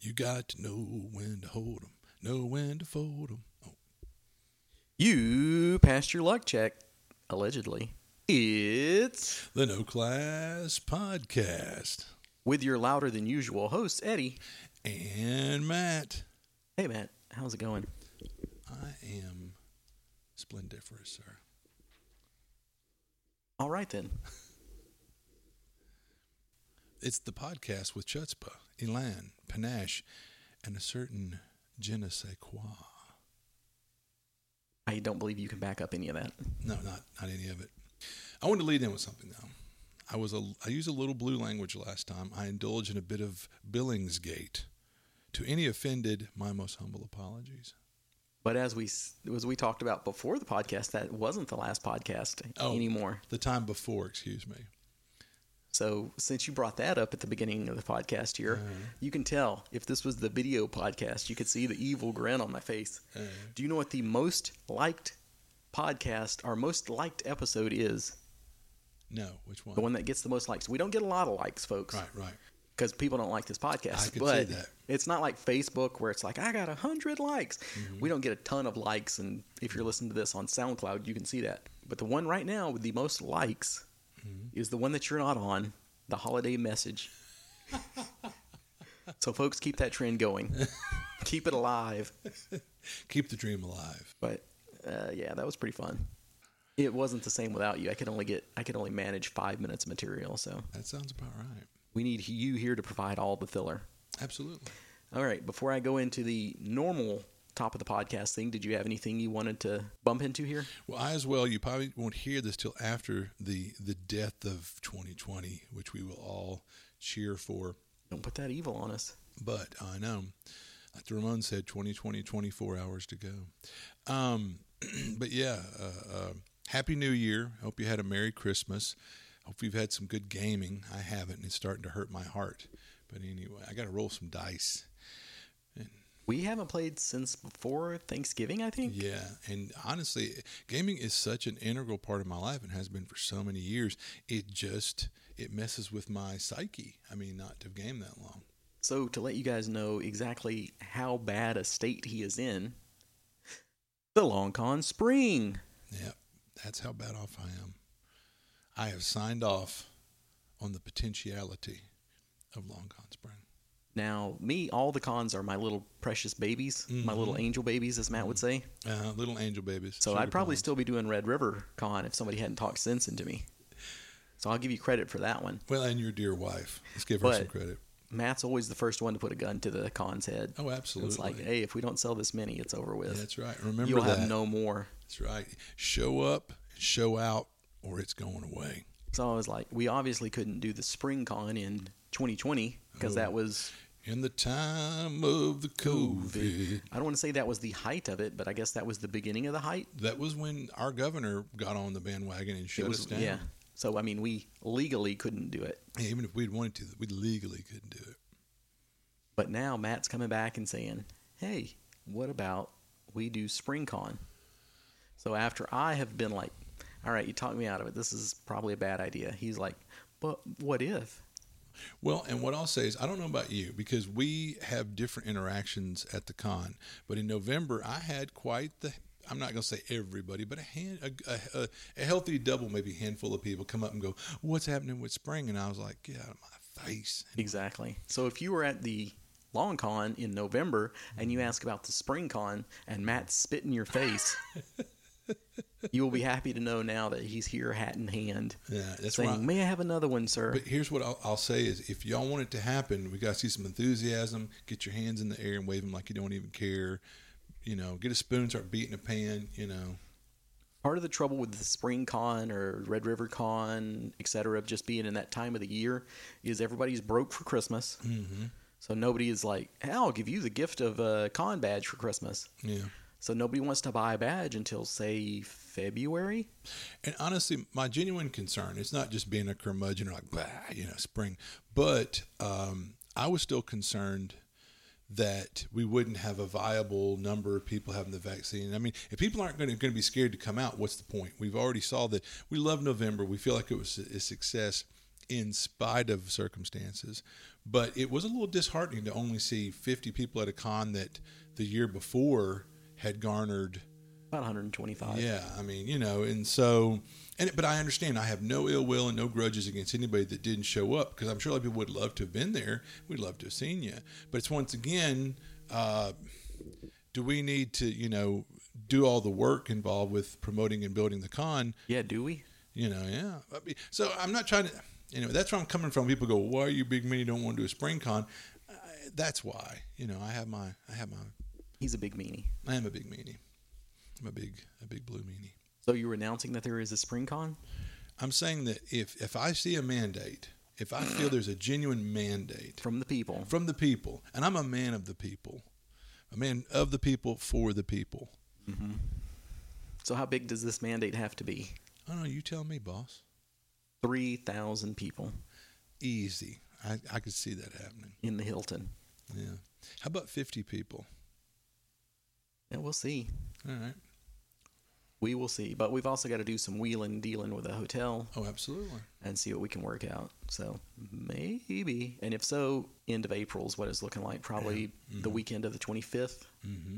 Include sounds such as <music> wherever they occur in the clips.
You got to know when to hold 'em, know when to fold 'em. Oh, You passed your luck check, allegedly. It's the No Class Podcast. with your louder than usual host, Eddie. And Matt, Hey, Matt, how's it going? I am splendiferous, sir. All right, then. It's the podcast with chutzpah, elan, panache, and a certain je ne sais quoi. I don't believe you can back up any of that. No, not not any of it. I want to lead in with something though. I was a I used a little blue language last time. I indulged in a bit of Billingsgate. To any offended, my most humble apologies. But as we as we talked about before the podcast, that wasn't the last podcast Oh. anymore. The time before, excuse me. So since you brought that up at the beginning of the podcast here, you can tell if this was the video podcast, you could see the evil grin on my face. Uh, Do you know what the most liked podcast, our most liked episode is? no, which one? The one that gets the most likes. We don't get a lot of likes, folks, Right, right. because people don't like this podcast. I could see but that. it's not like Facebook where it's like I got a hundred likes. Mm-hmm. We don't get a ton of likes, and if you're listening to this on SoundCloud, you can see that. But the one right now with the most likes Mm-hmm. is the one that you're not on, the holiday message. <laughs> so, folks, keep that trend going. <laughs> keep it alive. Keep the dream alive. But uh, yeah, that was pretty fun. It wasn't the same without you. I could only get I could only manage five minutes of material, so That sounds about right. we need you here to provide all the filler. Absolutely. All right, before I go into the normal top of the podcast thing, did you have anything you wanted to bump into here? Well, I as well. You probably won't hear this till after the the death of 2020, which we will all cheer for. Don't put that evil on us. But I know, like the Ramon said, 2020, 24 hours to go. Um, <clears throat> but yeah, uh, uh, Happy New Year. Hope you had a Merry Christmas. Hope you've had some good gaming. I haven't, and it's starting to hurt my heart. But anyway, I got to roll some dice. We haven't played since before Thanksgiving, I think. Yeah, and honestly, gaming is such an integral part of my life and has been for so many years. It just it messes with my psyche. I mean, not to have gamed that long. So to let you guys know exactly how bad a state he is in, the Long Con Spring. Yep, that's how bad off I am. I have signed off on the potentiality of Long Con Spring. Now, me, all the cons are my little precious babies, my little angel babies, as Matt would say. Uh, little angel babies. So I'd probably plums. still be doing Red River Con if somebody hadn't talked sense into me. So I'll give you credit for that one. Well, and your dear wife. Let's give her some credit. Matt's always the first one to put a gun to the con's head. Oh, absolutely. It's like, hey, if we don't sell this many, it's over with. that's right. Remember You'll that. have no more. That's right. Show up, show out, or it's going away. So I was like, we obviously couldn't do the spring con in 2020 because that was, In the time of the COVID. I don't want to say that was the height of it, but I guess that was the beginning of the height. That was when our governor got on the bandwagon and shut was, us down. yeah. So, I mean, we legally couldn't do it. Even if we'd wanted to, we legally couldn't do it. But now Matt's coming back and saying, hey, what about we do spring con? So after I have been like, all right, you talked me out of it. This is probably a bad idea. He's like, but what if? Well, and what I'll say is, I don't know about you because we have different interactions at the con. But in November, I had quite the. I'm not going to say everybody, but a hand, a, a, a healthy double, maybe handful of people come up and go, "What's happening with spring?" And I was like, "Get out of my face!" Exactly. So if you were at the long con in November and you mm-hmm. ask about the spring con and Matt spit in your face, <laughs> <laughs> you will be happy to know now that he's here, hat in hand, Yeah, that's saying, right. "May I have another one, sir?" But here's what I'll, I'll say is, if y'all want it to happen, we got to see some enthusiasm. Get your hands in the air and wave them like you don't even care. You know, get a spoon, start beating a pan. You know, Part of the trouble with the spring con or Red River con, et cetera, of just being in that time of the year is everybody's broke for Christmas. mm-hmm. So nobody is like, hey, I'll give you the gift of a con badge for Christmas. yeah. So nobody wants to buy a badge until, say, February. And honestly, my genuine concern, it's not just being a curmudgeon or like, bah, you know, spring, but um, I was still concerned that we wouldn't have a viable number of people having the vaccine. I mean, if people aren't going to, going to be scared to come out, what's the point? We've already saw that we love November. We feel like it was a success. in spite of circumstances. But it was a little disheartening to only see 50 people at a con that the year before had garnered. About 125. Yeah, I mean, you know, and so, and but I understand. I have no ill will and no grudges against anybody that didn't show up because I'm sure a lot of people would love to have been there. We'd love to have seen you, but it's once again, uh, do we need to, you know, do all the work involved with promoting and building the con? Yeah, do we? You know, yeah. So I'm not trying to. Anyway, that's where I'm coming from. People go, "Why are you big meanie? Don't want to do a spring con?" Uh, that's why. You know, I have my, I have my, He's a big meanie. I am a big meanie. I'm a big, a big blue meanie. So you were announcing that there is a spring con? I'm saying that if if I see a mandate, if I feel there's a genuine mandate From the people. from the people, and I'm a man of the people, a man of the people for the people. Mm-hmm. So how big does this mandate have to be? I don't know. You tell me, boss. 3,000 people Easy. I, I could see that happening. in the Hilton. Yeah. How about 50 people? Yeah, we'll see. All right. We will see. But we've also got to do some wheeling, dealing with a hotel Oh, absolutely. and see what we can work out. So maybe. And if so, end of April is what it's looking like. Probably the mm-hmm. weekend of the 25th. Mm-hmm.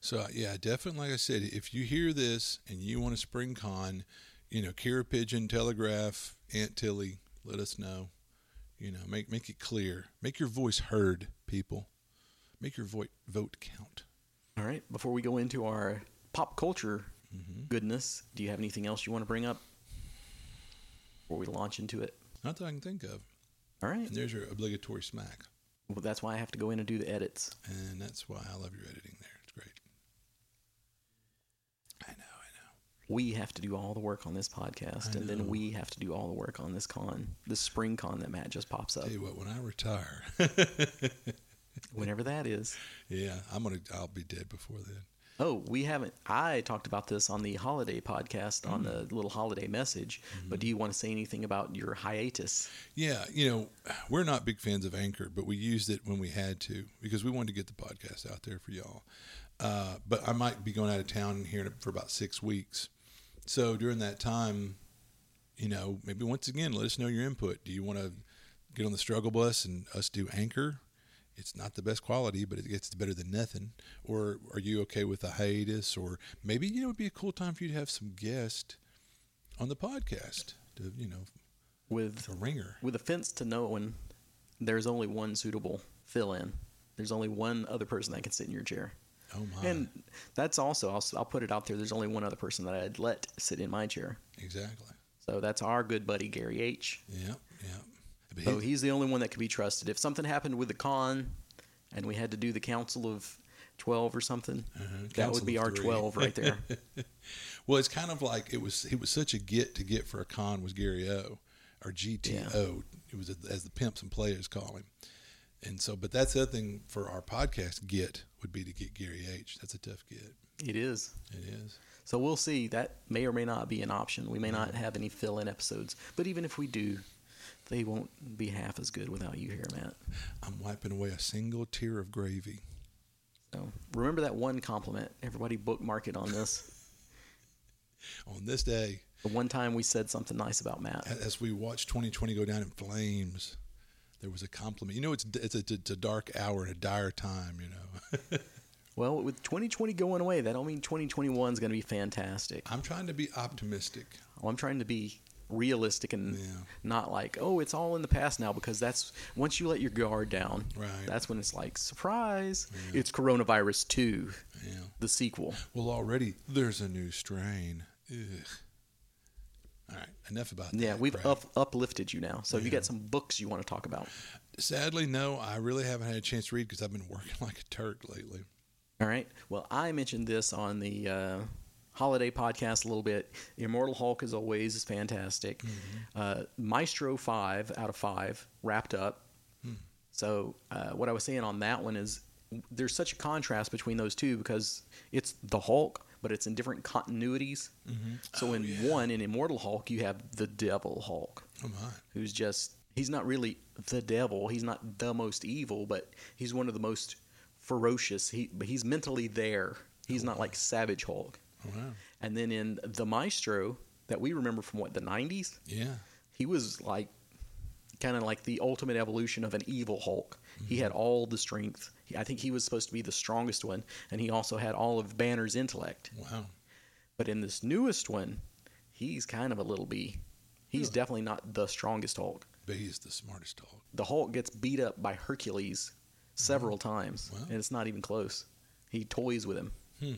So yeah, definitely. Like I said, if you hear this and you want a spring con, you know, Kira Pigeon, Telegraph, Aunt Tilly, let us know. You know, make make it clear. Make your voice heard, people. Make your vote vote count. All right. Before we go into our pop culture mm-hmm. goodness, do you have anything else you want to bring up before we launch into it? Not that I can think of. All right. And there's your obligatory smack. Well, that's why I have to go in and do the edits. And that's why I love your editing there. It's great. I know, I know. We have to do all the work on this podcast, and then we have to do all the work on this con, this spring con that Matt just pops up. Tell you what, when I retire, <laughs> <laughs> Whenever that is. yeah, I'm gonna I'll be dead before then. Oh, we haven't. I talked about this on the holiday podcast on Mm. the little holiday message. Mm-hmm. But do you want to say anything about your hiatus? Yeah, you know, we're not big fans of Anchor, but we used it when we had to because we wanted to get the podcast out there for y'all. Uh, but I might be going out of town here for about six weeks. So during that time, you know, maybe once again, let us know your input. Do you want to get on the struggle bus and us do Anchor? It's not the best quality, but it gets better than nothing. Or are you okay with a hiatus? Or maybe you know it'd be a cool time for you to have some guest on the podcast to you know With a ringer. with offense to no one, there's only one suitable fill in. There's only one other person that can sit in your chair. Oh my! And that's also, I'll, I'll put it out there, there's only one other person that I'd let sit in my chair. exactly. So that's our good buddy, Gary H. Yeah, yeah. But So he's the only one that can be trusted. If something happened with the con and we had to do the council of 12 or something, Uh-huh, that council would be our three. 12 right there. <laughs> well, it's kind of like it was. It was such a get to get for a con was Gary O, or GTO. It was as the pimps and players call him. And so, but that's the other thing for our podcast. Get would be to get Gary H. That's a tough get. it is. It is. So we'll see. That may or may not be an option. We may not have any fill in episodes. But even if we do, they won't be half as good without you here, Matt. I'm wiping away a single tear of gravy. So remember that one compliment. Everybody bookmark it on this. <laughs> On this day, The one time we said something nice about Matt. as we watched 2020 go down in flames, there was a compliment. You know, it's it's a, it's a dark hour and a dire time. You know. <laughs> Well, with 2020 going away, that don't mean 2021 is going to be fantastic. I'm trying to be optimistic. Well, I'm trying to be realistic and Yeah. not like, oh, it's all in the past now because that's once you let your guard down, Right. that's when it's like, surprise, it's coronavirus 2, Yeah. the sequel. Well, already there's a new strain. Ugh. All right, enough about that. Yeah, we've crap. up, uplifted you now. So, have you got some books you want to talk about? Sadly, no, I really haven't had a chance to read because I've been <laughs> working like a Turk lately. All right. Well, I mentioned this on the uh, holiday podcast a little bit. Immortal Hulk, as always, is fantastic. Uh, Maestro 5 out of 5 wrapped up. So, uh, what I was saying on that one is there's such a contrast between those two because it's the Hulk, but it's in different continuities. So, in one, in Immortal Hulk, you have the Devil Hulk Oh my! who's just he's not really the devil he's not the most evil but he's one of the most ferocious he but he's mentally there he's not like savage hulk Oh wow! and then in the maestro that we remember from what the 90s Yeah, he was like kind of like the ultimate evolution of an evil Hulk. He had all the strength. I think he was supposed to be the strongest one, and he also had all of Banner's intellect. Wow. But in this newest one, he's kind of a little bee. He's definitely not the strongest Hulk. But he's the smartest Hulk. The Hulk gets beat up by Hercules several times, Wow. and it's not even close. He toys with him. Hmm.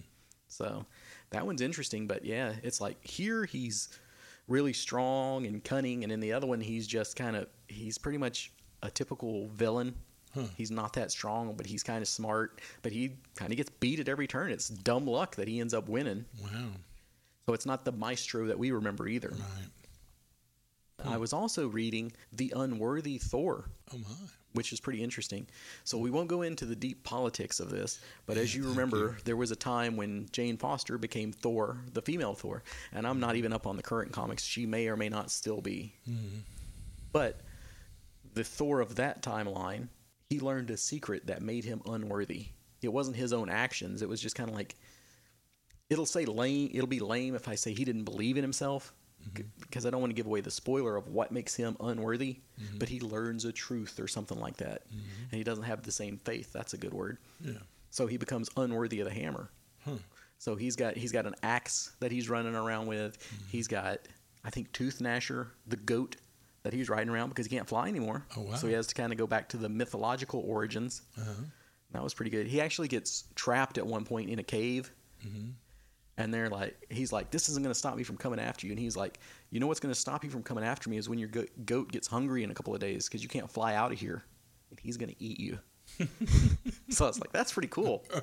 So that one's interesting, but yeah, it's like here he's really strong and cunning, and in the other one he's just kind of he's pretty much a typical villain. Huh. He's not that strong, but he's kind of smart. But he kind of gets beat at every turn. It's dumb luck that he ends up winning. Wow. So it's not the maestro that we remember either. Right. I was also reading The Unworthy Thor, Oh my. Which is pretty interesting. So we won't go into the deep politics of this, but as you <laughs> remember, you. there was a time when Jane Foster became Thor, the female Thor, and I'm not even up on the current comics. She may or may not still be. Mm-hmm. But the Thor of that timeline, he learned a secret that made him unworthy. It wasn't his own actions. It was just kind of like it'll say lame. It'll be lame if I say he didn't believe in himself, Mm-hmm. because I don't want to give away the spoiler of what makes him unworthy. Mm-hmm. But he learns a truth or something like that, and he doesn't have the same faith. That's a good word. Yeah. So he becomes unworthy of the hammer. Huh. So he's got he's got an axe that he's running around with. Mm-hmm. He's got I think Tooth Gnasher, the goat that he's riding around because he can't fly anymore. Oh, wow. So he has to kind of go back to the mythological origins. Uh-huh. That was pretty good. He actually gets trapped at one point in a cave. Mm-hmm. And they're like, he's like, this isn't going to stop me from coming after you. And he's like, you know what's going to stop you from coming after me is when your go- goat gets hungry in a couple of days because you can't fly out of here, and he's going to eat you. <laughs> so I was like, that's pretty cool. <laughs>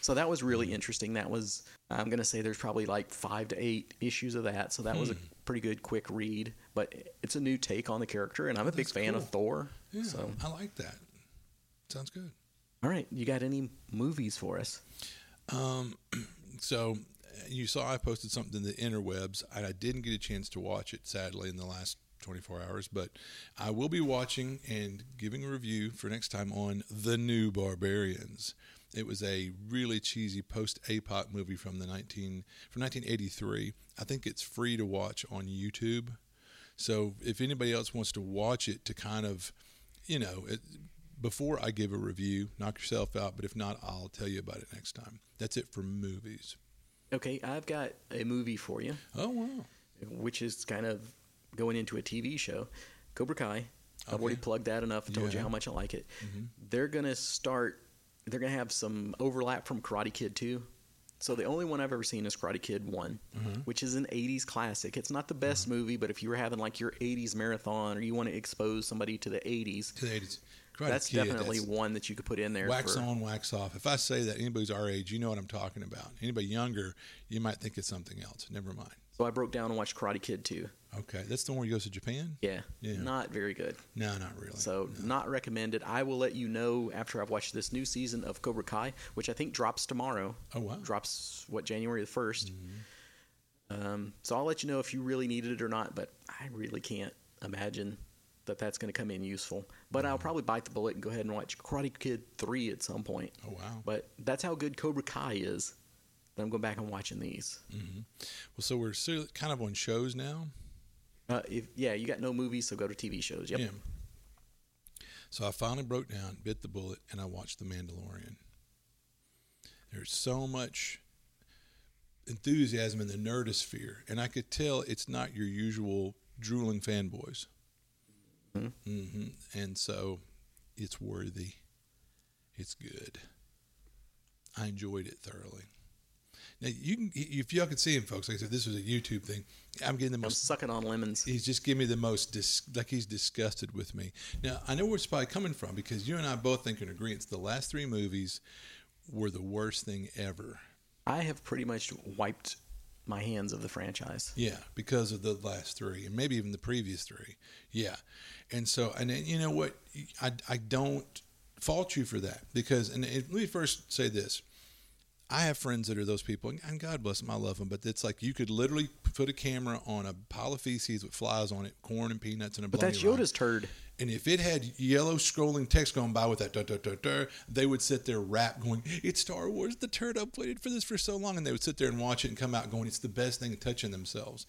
So that was really interesting. That was, I'm going to say there's probably like five to eight issues of that. So that was a Hmm. pretty good, quick read. But it's a new take on the character, and I'm a big That's fan of. Thor. Yeah. So, I like that. Sounds good. all right, you got any movies for us? Um, <clears throat> so you saw I posted something in the interwebs, and I didn't get a chance to watch it, sadly, in the last 24 hours. But I will be watching and giving a review for next time on The New Barbarians. It was a really cheesy post APOC movie from the 19 from 1983. I think it's free to watch on YouTube. So if anybody else wants to watch it to kind of, you know, it, before I give a review, knock yourself out. But if not, I'll tell you about it next time. That's it for movies. Okay, I've got a movie for you, Oh wow! which is kind of going into a TV show, Cobra Kai. I've Okay. already plugged that enough. and told you how much I like it. Mm-hmm. They're gonna start. They're gonna have some overlap from Karate Kid 2. So the only one I've ever seen is Karate Kid One, Mm-hmm. which is an '80s classic. It's not the best movie, but if you were having like your '80s marathon or you want to expose somebody to the '80s, To the 80s. That's Kid, definitely that's one that you could put in there. wax for, on, wax off. If I say that anybody's our age, you know what I'm talking about. Anybody younger, you might think it's something else. Never mind. So I broke down and watched Karate Kid too. Okay, that's the one where he goes to Japan. Yeah, Yeah. not very good. No, not really. So not recommended. I will let you know after I've watched this new season of Cobra Kai, which I think drops tomorrow. oh wow. Drops what January the 1st Mm-hmm. Um, so I'll let you know if you really needed it or not. But I really can't imagine that that's going to come in useful. But Mm-hmm. I'll probably bite the bullet and go ahead and watch Karate Kid three at some point. Oh wow. But that's how good Cobra Kai is. That I'm going back and watching these. Well, so we're still kind of on shows now. Uh, if yeah, you got no movies, so go to TV shows. Yep. Yeah. So I finally broke down, bit the bullet, and I watched The Mandalorian. There's so much enthusiasm in the nerdosphere, and I could tell it's not your usual drooling fanboys. Mhm. hmm And so it's worthy. It's good. I enjoyed it thoroughly. Now you can, if y'all could see him, folks. Like I said, this was a YouTube thing. I'm getting the I'm most sucking on lemons. he's just giving me the most dis- like he's disgusted with me. Now I know where it's probably coming from because you and I both think in agreement. The last three movies were the worst thing ever. I have pretty much wiped my hands of the franchise. Yeah, because of the last three and maybe even the previous three. Yeah, and so and then, you know what? I I don't fault you for that because and let me first say this. I have friends that are those people, and God bless them, I love them. But it's like you could literally put a camera on a pile of feces with flies on it, corn and peanuts, and a But that's. Yoda's turd. And if it had yellow scrolling text going by with that, duh, duh, duh, duh, they would sit there rap going, It's Star Wars, the turd. I've waited for this for so long. And they would sit there and watch it and come out going, It's the best thing touching themselves.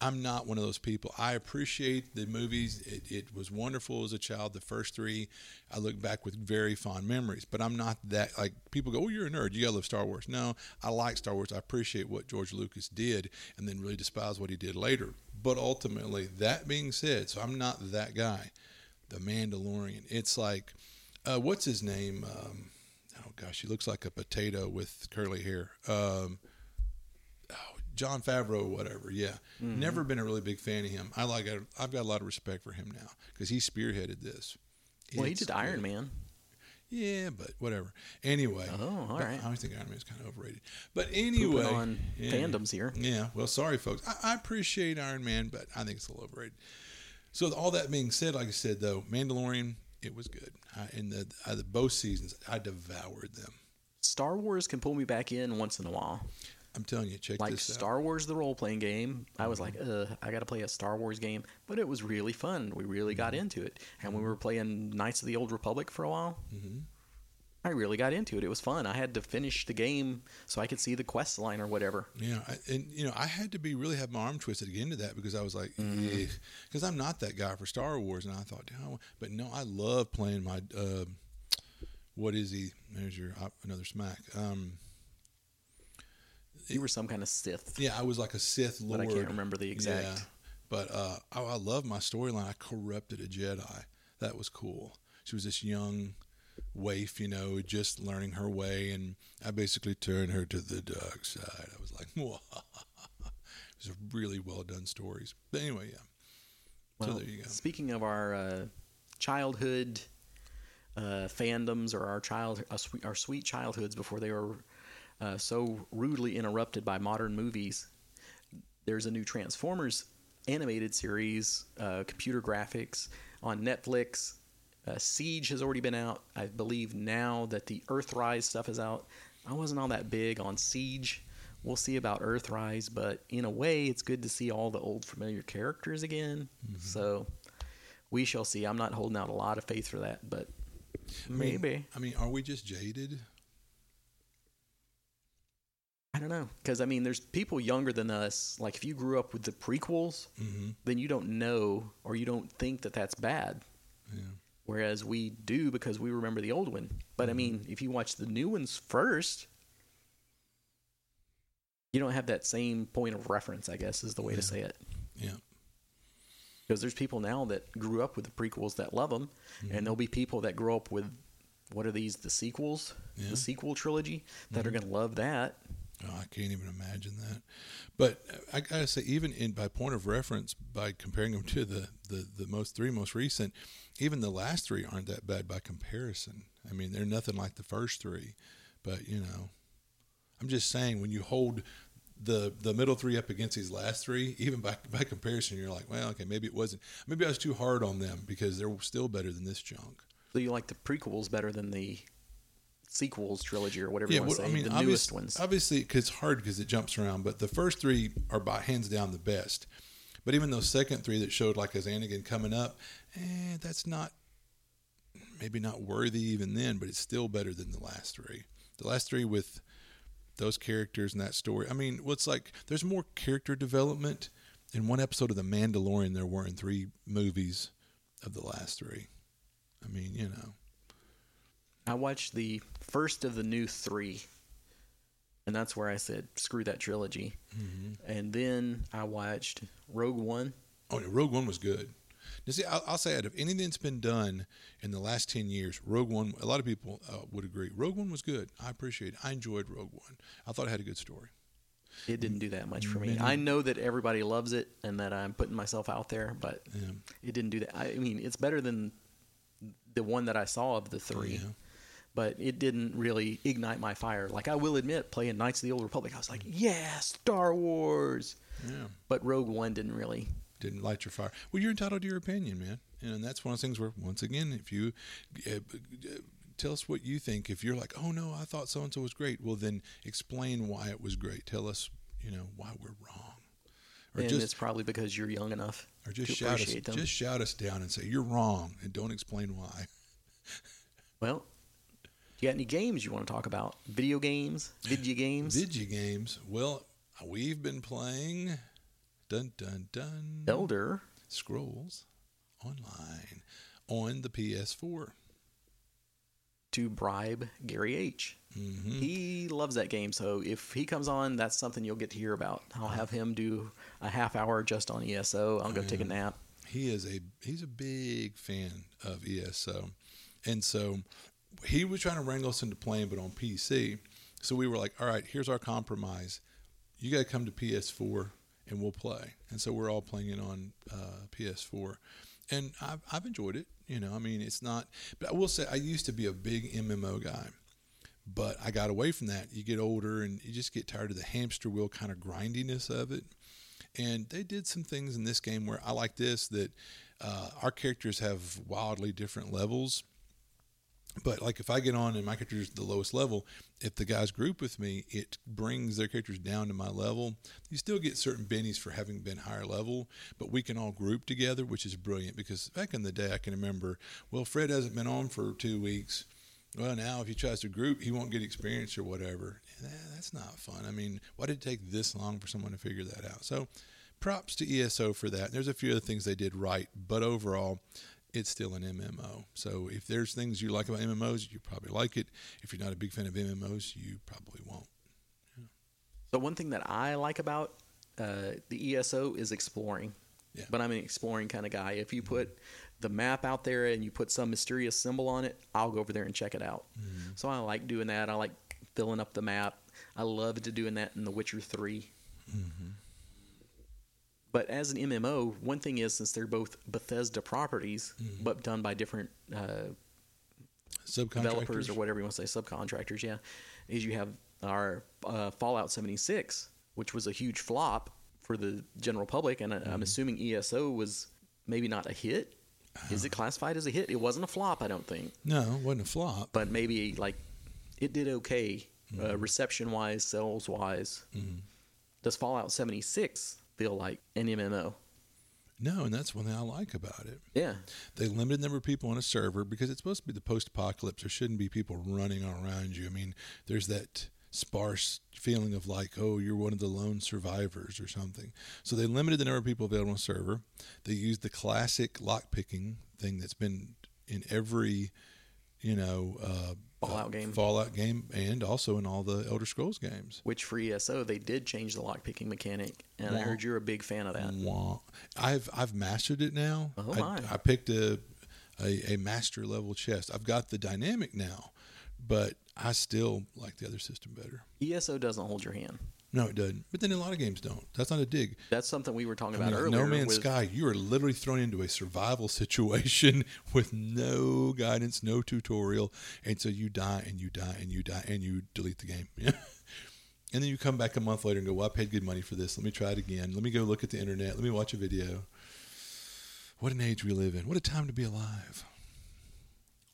I'm not one of those people. I appreciate the movies. It, it was wonderful as a child. The first three, I look back with very fond memories. But I'm not that like people go, "Oh, you're a nerd. You gotta love Star Wars." No, I like Star Wars. I appreciate what George Lucas did, and then really despise what he did later. But ultimately, that being said, so I'm not that guy. The Mandalorian. It's like, uh, what's his name? Um, oh gosh, he looks like a potato with curly hair. Um, Jon Favreau, or whatever. Yeah, Mm-hmm. never been a really big fan of him. I like. I've got a lot of respect for him now because he spearheaded this. Well, he did Iron. Man. Yeah, but whatever. Anyway. Oh, all right. I always think Iron Man Man's kind of overrated. But anyway, Pooping on yeah. fandoms here. Yeah. Well, sorry, folks. I, I appreciate Iron Man, but I think it's a little overrated. So all that being said, like I said, though, Mandalorian, it was good. I, in the, uh, the both seasons, I devoured them. Star Wars can pull me back in once in a while. I'm telling you, check Like this out. Like Star Wars, the role playing game. I was like, Mm-hmm. uh, I got to play a Star Wars game. But it was really fun. We really got Mm-hmm. into it. And we were playing Knights of the Old Republic for a while. Mhm. I really got into it. It was fun. I had to finish the game so I could see the quest line or whatever. Yeah, I, and you know, I had to be really have my arm twisted to get into that because I was like, Mm-hmm. because I'm not that guy for Star Wars, and I thought, "Damn, but no, I love playing my. Uh, what is he? There's your another smack. Um, You were some kind of Sith. yeah, I was like a Sith But Lord. I can't remember the exact. Yeah, but uh, I, I love my storyline. I corrupted a Jedi. That was cool. She was this young waif, you know, just learning her way, and I basically turned her to the dark side. I was like, <laughs> Whoa. it was a really well done stories. But anyway, yeah. Well, so there you go. Speaking of our uh, childhood uh, fandoms or our child, our sweet, our sweet childhoods before they were uh, so rudely interrupted by modern movies, there's a new Transformers animated series, uh, computer graphics on Netflix. Uh, Siege has already been out. I believe now that the Earthrise stuff is out. I wasn't all that big on Siege. We'll see about Earthrise, but in a way, it's good to see all the old familiar characters again. So we shall see. I'm not holding out a lot of faith for that, but I mean- maybe. I mean, are we just jaded? I don't know. Because, I mean, there's people younger than us. Like, if you grew up with the prequels, Mm-hmm. then you don't know or you don't think that that's bad. Yeah. Whereas we do because we remember the old one. But I mm-hmm. mean, if you watch the new ones first, you don't have that same point of reference, I guess is the way Yeah. to say it. Yeah. Because there's people now that grew up with the prequels that love them, and mm-hmm. there'll be people that grow up with what are these, the sequels, Yeah. the sequel trilogy, that are mm-hmm. going to love that. Oh, I can't even imagine that. But I gotta say, even in by point of reference, by comparing them to the, the, the most three most recent, even the last three aren't that bad by comparison. I mean, they're nothing like the first three. But you know, I'm just saying when you hold the the middle three up against these last three, even by by comparison, you're like, well, okay, maybe it wasn't. Maybe I was too hard on them because they're still better than this junk. So you like the prequels better than the sequels trilogy or whatever you want to well, say, the obvious- newest ones. Obviously, because it's hard because it jumps around, but the first three are by hands down the best. But even those second three that showed like as Anakin coming up, eh, that's not maybe not worthy even then, but it's still better than the last three. The last three with those characters and that story. I mean, what's like there's more character development in one episode of The Mandalorian there were in three movies of the last three. I mean, you know. I watched the first of the new three, and that's where I said, screw that trilogy. Mm-hmm. And then I watched Rogue One. Oh, yeah, Rogue One was good. Now, see, I'll, I'll say that if anything's been done in the last ten years, Rogue One. A lot of people uh, would agree. Rogue One was good. I appreciate it. I enjoyed Rogue One. I thought it had a good story. It didn't do that much for me. I know that everybody loves it and that I'm putting myself out there, but Yeah. it didn't do that. I mean, it's better than the one that I saw of the three. Yeah. But it didn't really ignite my fire. Like I will admit, playing Knights of the Old Republic, I was like, "Yeah, Star Wars." Yeah. But Rogue One didn't really. Didn't light your fire. Well, you're entitled to your opinion, man. And that's one of the things where, once again, if you uh, uh, tell us what you think, if you're like, oh no, I thought so and so was great, well then explain why it was great. Tell us, you know, why we're wrong, or and just it's probably because you're young enough or just to shout us, them. just shout us down and say you're wrong, and don't explain why. Well, you got any games you want to talk about? Video games, video games. Video games. Well, we've been playing Dun dun dun. Elder Scrolls Online on the PS4. to bribe Gary H. hmm He loves that game, so if he comes on, that's something you'll get to hear about. I'll have him do a half hour just on ESO. I'll go take a nap. He is a he's a big fan of ESO, and so he was trying to wrangle us into playing, but on PC. So we were like, all right, here's our compromise. You got to come to PS4 and we'll play. And so we're all playing it on uh, PS4, and I've I've enjoyed it. You know, I mean, it's not. But I will say, I used to be a big MMO guy. But I got away from that. You get older and you just get tired of the hamster wheel kind of grindiness of it. And they did some things in this game where I like this that uh, our characters have wildly different levels. But like if I get on and my character is the lowest level, if the guys group with me, it brings their characters down to my level. You still get certain bennies for having been higher level, but we can all group together, which is brilliant because back in the day I can remember, well, Fred hasn't been on for two weeks. Well, now if he tries to group, he won't get experience or whatever. That's not fun. I mean, why did it take this long for someone to figure that out? So, props to ESO for that. There's a few other things they did right, but overall, it's still an MMO. So, if there's things you like about MMOs, you probably like it. If you're not a big fan of MMOs, you probably won't. So one thing that I like about uh, the ESO is exploring. Yeah. But I'm an exploring kind of guy. If you put the map out there and you put some mysterious symbol on it, I'll go over there and check it out. So I like doing that. I like filling up the map. I loved doing that in The Witcher 3. But as an MMO, one thing is since they're both Bethesda properties, but done by different uh, developers or whatever you want to say, subcontractors, yeah, is you have our uh, Fallout 76, which was a huge flop for the general public, and I- Mm-hmm. I'm assuming ESO was maybe not a hit. Is Uh-huh. it classified as a hit? It wasn't a flop, I don't think, No, it wasn't a flop. but maybe like it did okay, Mm-hmm. uh, reception wise, sales wise. Does Fallout 76 feel like an MMO? No, and that's one thing I like about it. Yeah, They limited the number of people on a server because it's supposed to be the post-apocalypse. There shouldn't be people running around you. I mean, there's that sparse feeling of like, oh, you're one of the lone survivors or something. So they limited the number of people available on a server. They used the classic lockpicking thing that's been in every, you know, uh, Fallout uh, game. Fallout game, and also in all the Elder Scrolls games. which for ESO they did change the lockpicking mechanic, and I heard you're a big fan of that. Wah. I've I've mastered it now. Oh, I, my. I picked a, a a master level chest. I've got the dynamic now, but I still like the other system better. ESO doesn't hold your hand. No, it doesn't. But then a lot of games don't. That's not a dig. That's something we were talking I about mean, like earlier. no Man's with, Sky, you are literally thrown into a survival <laughs> situation with no guidance, no tutorial, and so you die and you die and you die and you delete the game. <laughs> and then you come back a month later and go, "Well, I paid good money for this. Let me try it again. Let me go look at the internet. Let me watch a video." What an age we live in. What a time to be alive.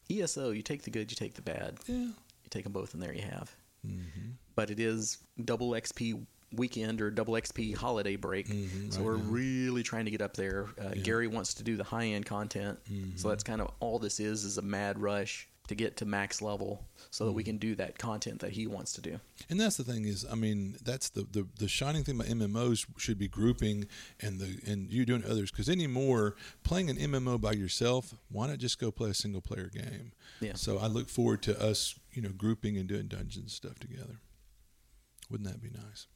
ESO, you take the good, you take the bad. Yeah. You take them both, and there you have. Mm-hmm. But it is double XP weekend or double XP holiday break, Mhm, so right we're now. really trying to get up there. Uh, Yeah. Mm-hmm. Gary wants to do the high end content, so that's kind of all this is is a mad rush to get to max level, so Mm-hmm. that we can do that content that he wants to do. And that's the thing is, I mean, that's the, the, the shining thing about MMOs should be grouping and the and you doing others because anymore playing an MMO by yourself, why not just go play a single player game? Yeah. So I look forward to us, you know, grouping and doing dungeons stuff together. Wouldn't that be nice?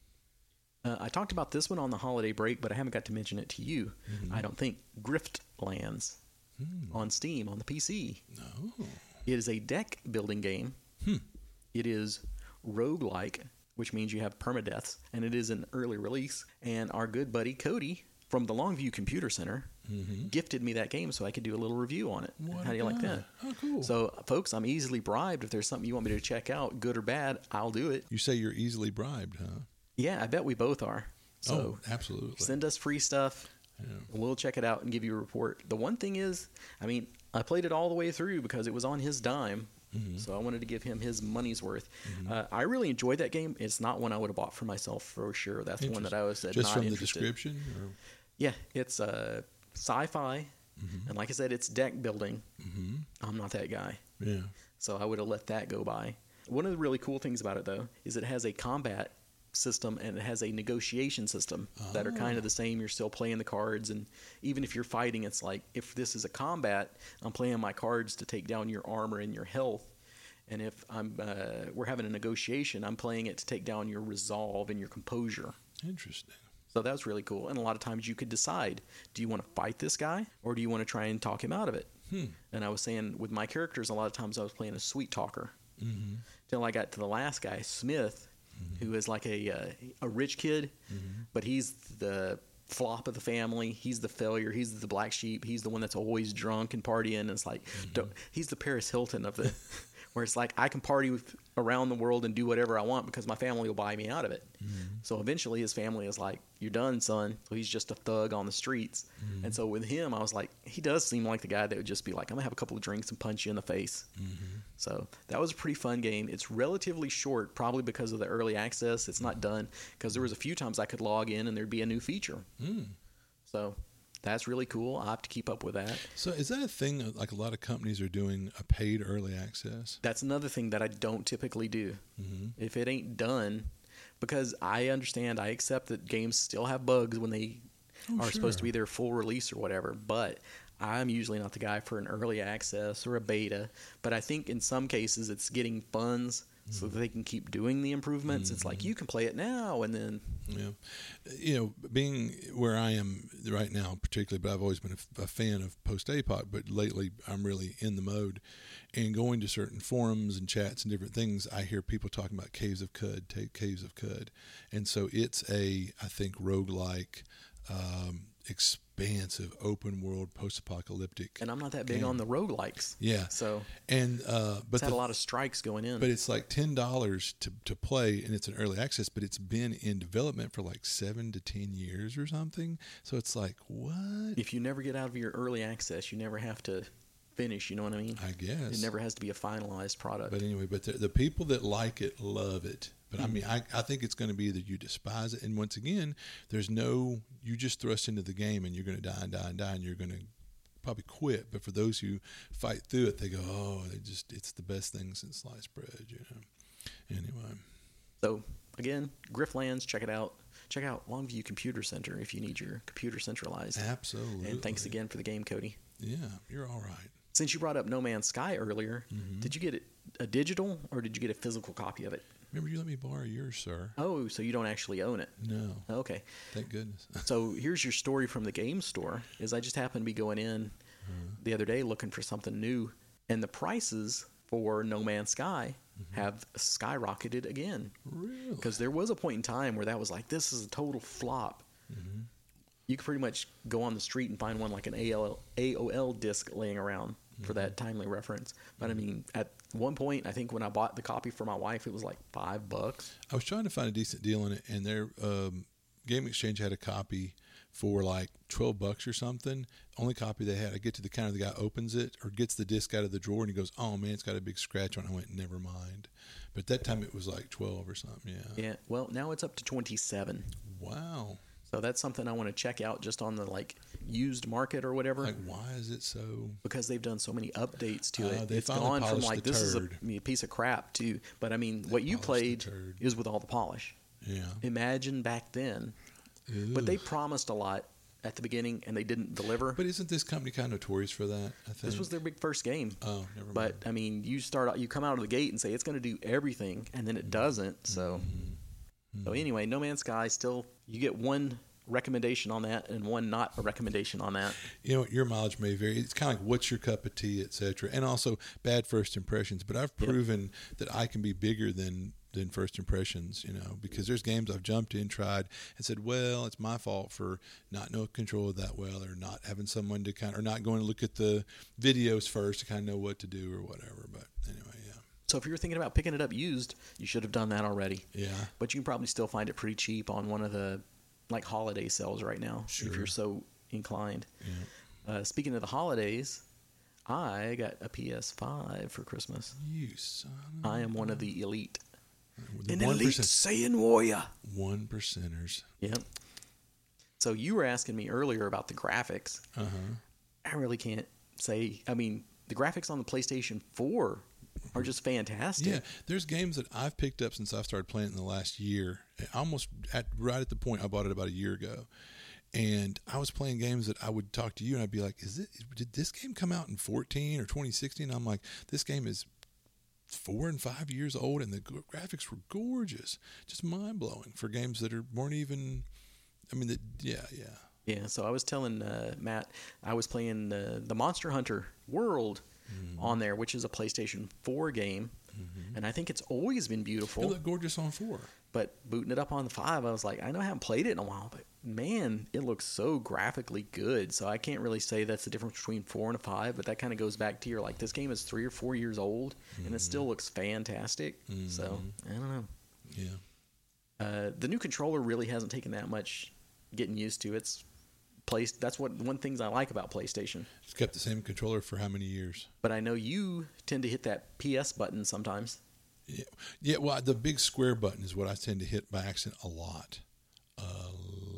Uh, I talked about this one on the holiday break, but I haven't got to mention it to you. Mm-hmm. I don't think Grift Lands Hmm. on Steam on the PC. No. It is a deck building game. Hmm. It is roguelike, which means you have permadeaths, and it is an early release. And our good buddy Cody from the Longview Computer Center Mm-hmm. gifted me that game so I could do a little review on it. What How do you like that? Oh, cool. So, folks, I'm easily bribed. If there's something you want me to check out, good or bad, I'll do it. You say you're easily bribed, huh? Yeah, I bet we both are. So, oh, absolutely. send us free stuff. Yeah. We'll check it out and give you a report. The one thing is, I mean, I played it all the way through because it was on his dime. Mm-hmm. So I wanted to give him his money's worth. Uh, I really enjoyed that game. It's not one I would have bought for myself for sure. That's one that I was said Just not from the description? Or? Yeah, it's uh, sci-fi, and like I said, it's deck building. Mm-hmm. I'm not that guy, Yeah. so I would have let that go by. One of the really cool things about it, though, is it has a combat system and it has a negotiation system that are kind of the same. You're still playing the cards, and even if you're fighting, it's like if this is a combat, I'm playing my cards to take down your armor and your health. And if I'm uh, we're having a negotiation, I'm playing it to take down your resolve and your composure. Interesting. So that was really cool. And a lot of times you could decide do you want to fight this guy or do you want to try and talk him out of it? And I was saying with my characters, a lot of times I was playing a sweet talker. Mm-hmm. Till I got to the last guy, Smith, who is like a, uh, a rich kid, but he's the flop of the family. He's the failure. He's the black sheep. He's the one that's always drunk and partying. And it's like, don't, he's the Paris Hilton of the. <laughs> Where it's like I can party with, around the world and do whatever I want because my family will buy me out of it. Mm-hmm. So eventually, his family is like, "You're done, son." So he's just a thug on the streets. Mm-hmm. And so with him, I was like, he does seem like the guy that would just be like, "I'm gonna have a couple of drinks and punch you in the face." Mm-hmm. So that was a pretty fun game. It's relatively short, probably because of the early access. It's not done because there was a few times I could log in and there'd be a new feature. Mm. So that's really cool. I have to keep up with that. So is that a thing? Like a lot of companies are doing a paid early access. That's another thing that I don't typically do. Mm-hmm. If it ain't done, because I understand, I accept that games still have bugs when they Oh, are supposed to be their full release or whatever. But I'm usually not the guy for an early access or a beta. But I think in some cases it's getting funds so that they can keep doing the improvements. It's like you can play it now and then Yeah, you know, being where I am right now, particularly, but I've always been a fan of post APOC. But lately, I'm really in the mode, and going to certain forums and chats and different things. I hear people talking about Caves of Qud, Caves of Qud, and so it's a, I think, roguelike, um, expansive, open world, post apocalyptic. and I'm not that big game. on the roguelikes. Yeah, So and uh, but it's had the a lot of strikes going in. but it's like ten dollars to to play, and it's an early access. But it's been in development for like seven to ten years or something. So it's like what? if you never get out of your early access, you never have to finish. You know what I mean? I guess It never has to be a finalized product. But anyway, but the, the people that like it love it. But. I mean, I, I think it's going to be that you despise it, and once again, there's no you just thrust into the game and you're going to die and die and die, and you're going to probably quit. But for those who fight through it, they go, oh, they just it's the best thing since sliced bread, you know. Anyway. So again, Griftlands, check it out. Check out Longview Computer Center if you need your computer centralized. Absolutely. And thanks again for the game, Cody. Yeah, you're all right. Since you brought up No Man's Sky earlier, Mm-hmm. did you get it a digital or did you get a physical copy of it? Remember, you let me borrow yours, sir. Oh, so you don't actually own it. No, Okay. thank goodness. <laughs> So here's your story from the game store. Is I just happened to be going in Mm-hmm. the other day looking for something new, and the prices for No Man's Sky Mm-hmm. have skyrocketed again. really? Because there was a point in time where that was like, this is a total flop. Mm-hmm. You could pretty much go on the street and find one like an AOL, AOL disc laying around for Mm-hmm. that timely reference. But I mean, at one point, I think when I bought the copy for my wife, it was like five bucks. I was trying to find a decent deal on it, and their um, Game Exchange had a copy for like twelve bucks or something. Only copy they had. I get to the counter, the guy opens it or gets the disc out of the drawer, and he goes, "Oh man, it's got a big scratch on." it. I went, "Never mind." But that time, it was like twelve or something. Yeah. Yeah. Well, now it's up to 27. Wow. So that's something I want to check out just on the like used market or whatever. Like, why is it so? because they've done so many updates to Uh, it. they It's gone from like this is a, mean, a piece of crap too. But I mean, what you played is with all the polish. Yeah. Imagine back then. But they promised a lot at the beginning and they didn't deliver. But isn't this company kind of notorious for that? I think this was their big first game. Oh, never mind. But I mean, you start out, you come out of the gate and say it's going to do everything, and then it doesn't. So, Mm-hmm. So hmm. anyway, No Man's Sky still you get one recommendation on that and one not a recommendation on that. you know your mileage may vary it's kind of like what's your cup of tea etc and also bad first impressions but i've Yep. proven that i can be bigger than than first impressions you know because there's games i've jumped in tried and said well it's my fault for not knowing control that well or not having someone to kind of or not going to look at the videos first to kind of know what to do or whatever but anyway So if you were thinking about picking it up used, you should have done that already. yeah But you can probably still find it pretty cheap on one of the like holiday sales right now sure. if you're so inclined. yeah Uh, speaking of the holidays, I got a PS5 for Christmas. you son I am one of the elite. the An elite Saiyan warrior. one percenters Yep. So you were asking me earlier about the graphics. uh-huh I really can't say. I mean, the graphics on the PlayStation 4 are just fantastic. Yeah, there's games that I've picked up since I've started playing it in the last year. Almost at right at the point I bought it about a year ago, and I was playing games that I would talk to you and I'd be like, "Is it? Did this game come out in 14 or 2016?" I'm like, "This game is four and five years old, and the graphics were gorgeous, just mind blowing for games that are weren't even. I mean, the, yeah, yeah." Yeah, so I was telling uh, Matt, I was playing uh, the Monster Hunter World mm-hmm. on there, which is a PlayStation 4 game, mm-hmm. and I think it's always been beautiful. It looked gorgeous on 4. But booting it up on the 5, I was like, I know I haven't played it in a while, but man, it looks so graphically good. So I can't really say that's the difference between 4 and a 5, but that kind of goes back to your, like, this game is 3 or 4 years old, mm-hmm. and it still mm-hmm. looks fantastic. So, mm-hmm. I don't know. Yeah. Uh, the new controller really hasn't taken that much getting used to. It's place. That's what one things I like about PlayStation. It's kept the same controller for how many years? But I know you tend to hit that PS button sometimes. Yeah, yeah. Well, the big square button is what I tend to hit by accident a lot, a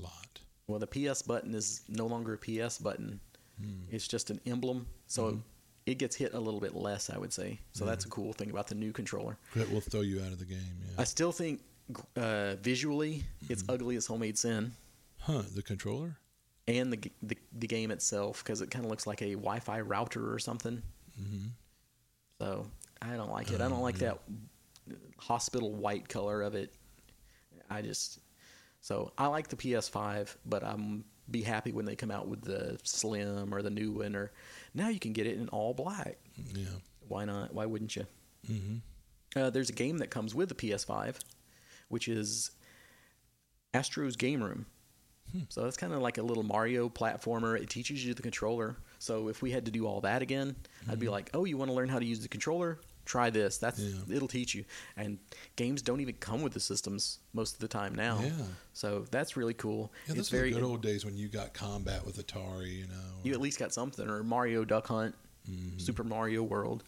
lot. Well, the PS button is no longer a PS button. Hmm. It's just an emblem, so mm-hmm. it gets hit a little bit less. I would say. So that's a cool thing about the new controller. That will throw you out of the game. Yeah. I still think uh, visually it's mm-hmm. ugly as homemade sin. Huh? The controller? And the the, the game itself because it kind of looks like a Wi-Fi router or something. Mm-hmm. So I don't like it. I don't like that hospital white color of it. I just so I like the PS5, but I'm be happy when they come out with the slim or the new one or now you can get it in all black. Yeah. Why not? Why wouldn't you? Mm-hmm. Uh, there's a game that comes with the PS5, which is Astro's Game Room. Hmm. So it's kind of like a little Mario platformer. It teaches you the controller. So if we had to do all that again, mm-hmm. I'd be hmm. like, "Oh, you want to learn how to use the controller? Try this. That's yeah. it'll teach you." And games don't even come with the systems most of the time now. Yeah. So that's really cool. Yeah, it's very good old days when you got combat with Atari. You know, or, you at least got something or Mario Duck Hunt, mm-hmm. Super Mario World.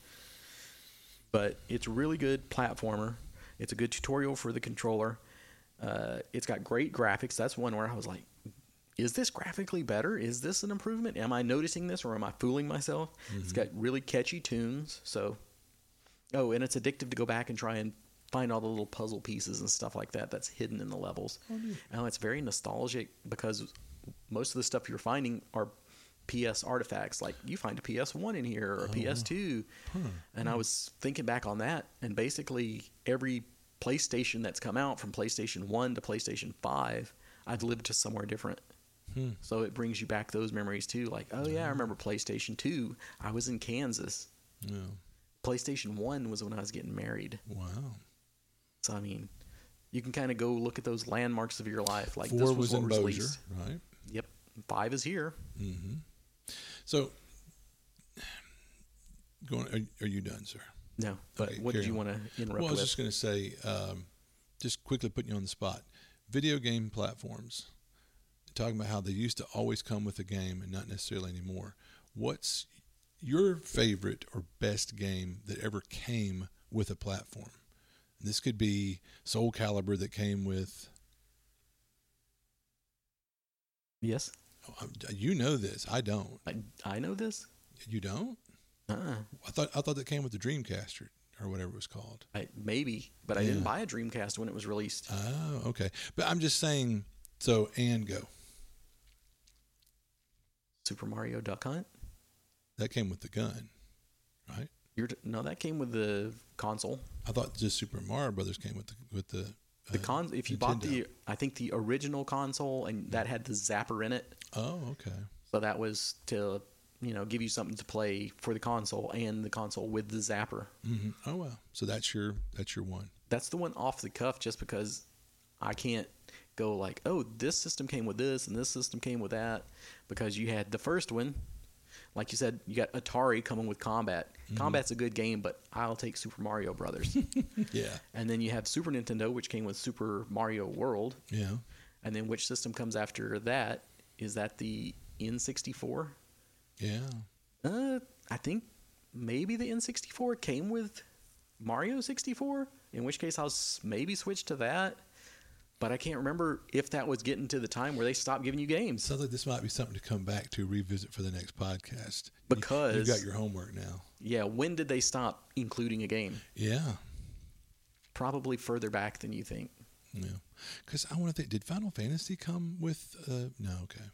But it's really good platformer. It's a good tutorial for the controller. Uh, it's got great graphics. That's one where I was like, is this graphically better? Is this an improvement? Am I noticing this or am I fooling myself? Mm-hmm. It's got really catchy tunes. So, oh, and it's addictive to go back and try and find all the little puzzle pieces and stuff like that that's hidden in the levels. Oh, Now, it's very nostalgic because most of the stuff you're finding are PS artifacts. Like you find a PS1 in here or a oh, PS2. Huh. And I was thinking back on that, and basically every PlayStation that's come out from PlayStation 1 to PlayStation 5, I've lived to somewhere different. Hmm. So it brings you back those memories too. Like, oh yeah, I remember PlayStation Two. I was in Kansas. Yeah. PlayStation One was when I was getting married. Wow. So I mean, you can kind of go look at those landmarks of your life. Like four this was, was in Bossier, released. right? Yep. Five is here. Mm-hmm. So, going, are, are, you done, sir? No. But okay, what did you want to interrupt? Well, I was with? just going to say, um, just quickly putting you on the spot. Video game platforms talking about how they used to always come with a game and not necessarily anymore. What's your favorite or best game that ever came with a platform? And this could be Soul Calibur that came with. Yes. Oh, uh, you know this. I don't. I, I know this. You don't? Uh-uh. I thought I thought that came with the Dreamcast or, or whatever it was called. I, maybe, but I didn't buy a Dreamcast when it was released. Oh, okay. But I'm just saying. So and go. Super Mario Duck Hunt. That came with the gun, right? You're no, that came with the console. I thought just Super Mario Brothers came with the with the the uh, con. If you Nintendo. bought the, I think the original console, and that had the zapper in it. Oh, okay. So that was to you know give you something to play for the console and the console with the zapper. Mm-hmm. Oh wow! So that's your that's your one. That's the one off the cuff, just because I can't go like, oh, this system came with this and this system came with that, because you had the first one, like you said, you got Atari coming with Combat. Mm-hmm. Combat's a good game, but I'll take Super Mario Brothers. <laughs> yeah. And then you have Super Nintendo, which came with Super Mario World. Yeah. And then which system comes after that? Is that the N64? Yeah. Uh, I think maybe the N64 came with Mario 64. In which case, I'll maybe switch to that. But I can't remember if that was getting to the time where they stopped giving you games. Sounds like this might be something to come back to revisit for the next podcast. You- Because- you've got your homework now. Yeah, when did they stop including a game? Yeah, Probably further back than you think. yeah. Because I want to think, did Final Fantasy come with? Uh, no, okay.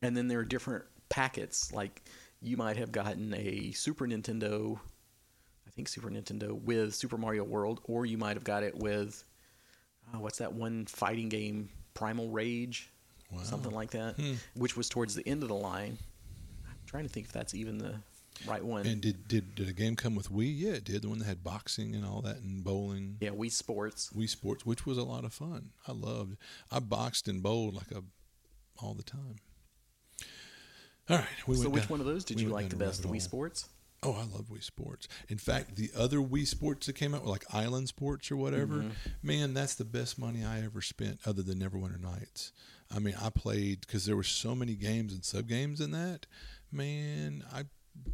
And then there are different packets. Like you might have gotten a Super Nintendo, I think Super Nintendo with Super Mario World, or you might have got it with uh, what's that one fighting game, Primal Rage, Wow. something like that, Hmm. which was towards the end of the line. I'm trying to think if that's even the right one. And did, did did a game come with Wii? Yeah, it did. The one that had boxing and all that, and bowling. yeah, Wii Sports. Wii Sports, which was a lot of fun. I loved. I boxed and bowled like a all the time. All right, we so which down- one of those did we you like the best? The Wii. Sports? Oh, I love Wii Sports. In fact, the other Wii Sports that came out were like Island Sports or whatever. Mm-hmm. Man, that's the best money I ever spent, other than Neverwinter Nights. I mean, I played because there were so many games and sub games in that. Man, I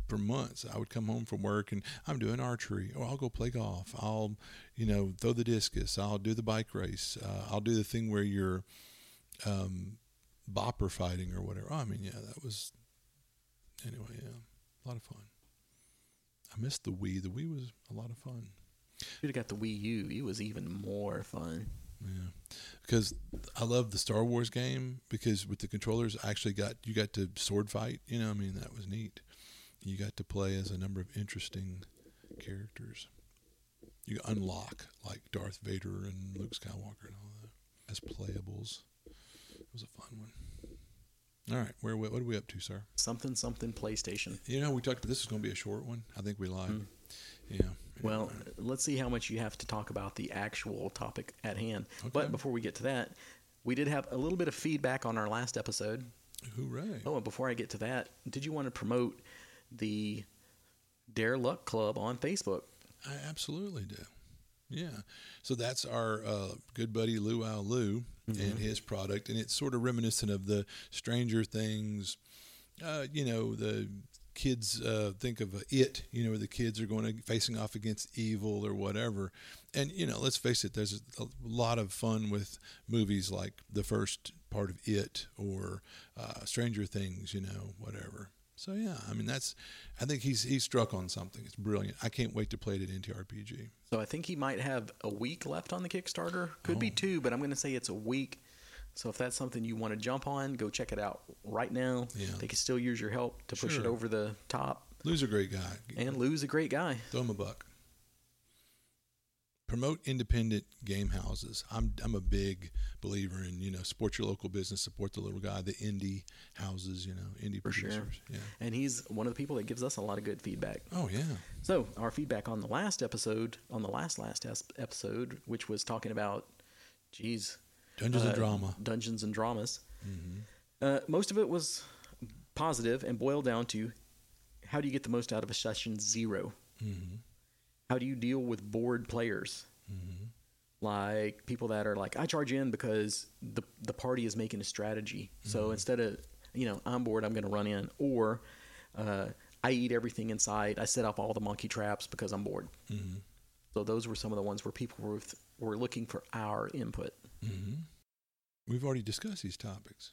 for months I would come home from work and I'm doing archery, or I'll go play golf. I'll, you know, throw the discus. I'll do the bike race. Uh, I'll do the thing where you're um, bopper fighting or whatever. Oh, I mean, yeah, that was anyway. Yeah, a lot of fun. I missed the Wii. The Wii was a lot of fun. Should have got the Wii U. It was even more fun. Yeah, because I love the Star Wars game because with the controllers, I actually got you got to sword fight. You know, I mean that was neat. You got to play as a number of interesting characters. You unlock like Darth Vader and Luke Skywalker and all that as playables. It was a fun one. All right, where what are we up to, sir? Something something PlayStation. You know, we talked about this is going to be a short one. I think we lied. Hmm. Yeah. Well, let's see how much you have to talk about the actual topic at hand. Okay. But before we get to that, we did have a little bit of feedback on our last episode. hooray! Oh, and before I get to that, did you want to promote the Dare Luck Club on Facebook? I absolutely do. Yeah. So that's our uh, good buddy Luau Lou and his product, and it's sort of reminiscent of the Stranger Things. Uh, you know, the kids uh, think of it. You know, where the kids are going to facing off against evil or whatever. And you know, let's face it. There's a lot of fun with movies like the first part of it or uh, Stranger Things. You know, whatever. So yeah, I mean that's. I think he's he's struck on something. It's brilliant. I can't wait to play it at NTRPG. So I think he might have a week left on the Kickstarter. Could Oh. be two, but I'm going to say it's a week. So if that's something you want to jump on, go check it out right now. Yeah. They can still use your help to push it over the top. Lou's a great guy. And Lou's a great guy. Throw him a buck. Promote independent game houses. I'm I'm a big believer in you know support your local business, support the little guy, the indie houses, you know, indie For sure. producers. Yeah. And he's one of the people that gives us a lot of good feedback. Oh yeah. So our feedback on the last episode, on the last last episode, which was talking about, geez, Dungeons uh, and drama. Dungeons and dramas. Uh, most of it was positive and boiled down to how do you get the most out of a session 0 Mm-hmm. How do you deal with bored players? Like people that are like, I charge in because the the party is making a strategy. So instead of you know I'm bored, I'm going to run in, or uh, I eat everything inside. I set up all the monkey traps because I'm bored. Mm-hmm. So those were some of the ones where people were were looking for our input. Mm-hmm. We've already discussed these topics.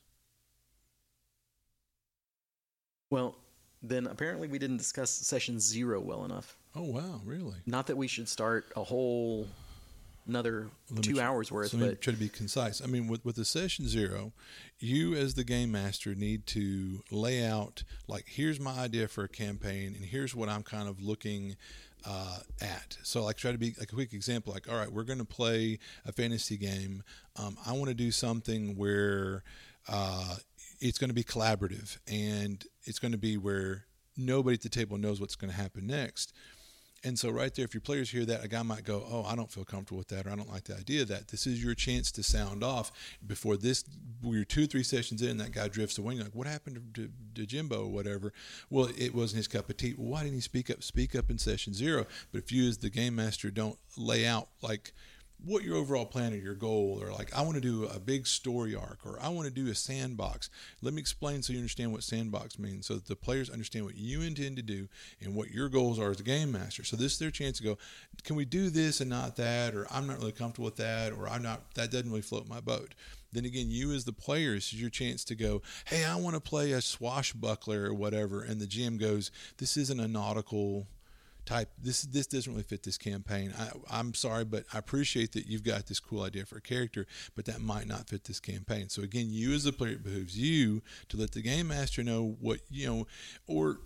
Well, then apparently we didn't discuss session zero well enough. Oh wow, really? Not that we should start a whole another Let two hours worth, So but try to be concise. I mean, with with the session zero, you as the game master need to lay out like here's my idea for a campaign, and here's what I'm kind of looking uh, at. So, like, try to be like a quick example. Like, all right, we're going to play a fantasy game. Um, I want to do something where uh, it's going to be collaborative, and it's going to be where nobody at the table knows what's going to happen next. And so, right there, if your players hear that, a guy might go, "Oh, I don't feel comfortable with that, or I don't like the idea of that." This is your chance to sound off before this. We're two, three sessions in, that guy drifts away. Like, "What happened to, to, to Jimbo, or whatever?" Well, it wasn't his cup of tea. Why didn't he speak up? Speak up in session zero. But if you, as the game master, don't lay out like what your overall plan or your goal, or like I want to do a big story arc, or I want to do a sandbox. Let me explain so you understand what sandbox means, so that the players understand what you intend to do and what your goals are as a game master. So this is their chance to go, can we do this and not that, or I'm not really comfortable with that, or I'm not that doesn't really float my boat. Then again, you as the player, is your chance to go, hey, I want to play a swashbuckler or whatever, and the GM goes, this isn't a nautical type this this doesn't really fit this campaign I, i'm sorry but i appreciate that you've got this cool idea for a character but that might not fit this campaign so again you as a player it behooves you to let the game master know what you know or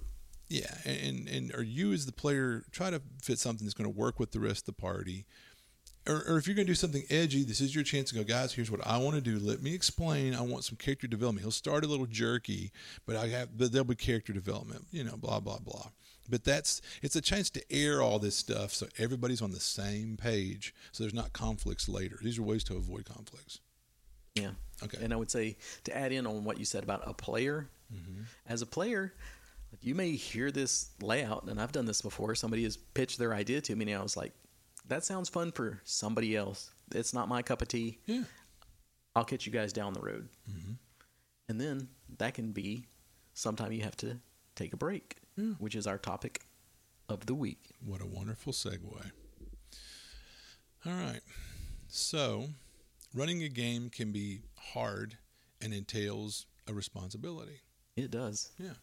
yeah and and or you as the player try to fit something that's going to work with the rest of the party or, or if you're going to do something edgy, this is your chance to go, guys. Here's what I want to do. Let me explain. I want some character development. He'll start a little jerky, but I have, but there'll be character development. You know, blah blah blah. But that's it's a chance to air all this stuff so everybody's on the same page, so there's not conflicts later. These are ways to avoid conflicts. Yeah. Okay. And I would say to add in on what you said about a player, Mm-hmm. as a player, you may hear this layout, and I've done this before. Somebody has pitched their idea to me, and I was like, "That sounds fun for somebody else. It's not my cup of tea. Yeah. I'll catch you guys down the road." Mm-hmm. And then that can be sometime you have to take a break, Yeah. which is our topic of the week. What a wonderful segue. All right. So, running a game can be hard and entails a responsibility. It does. Yeah.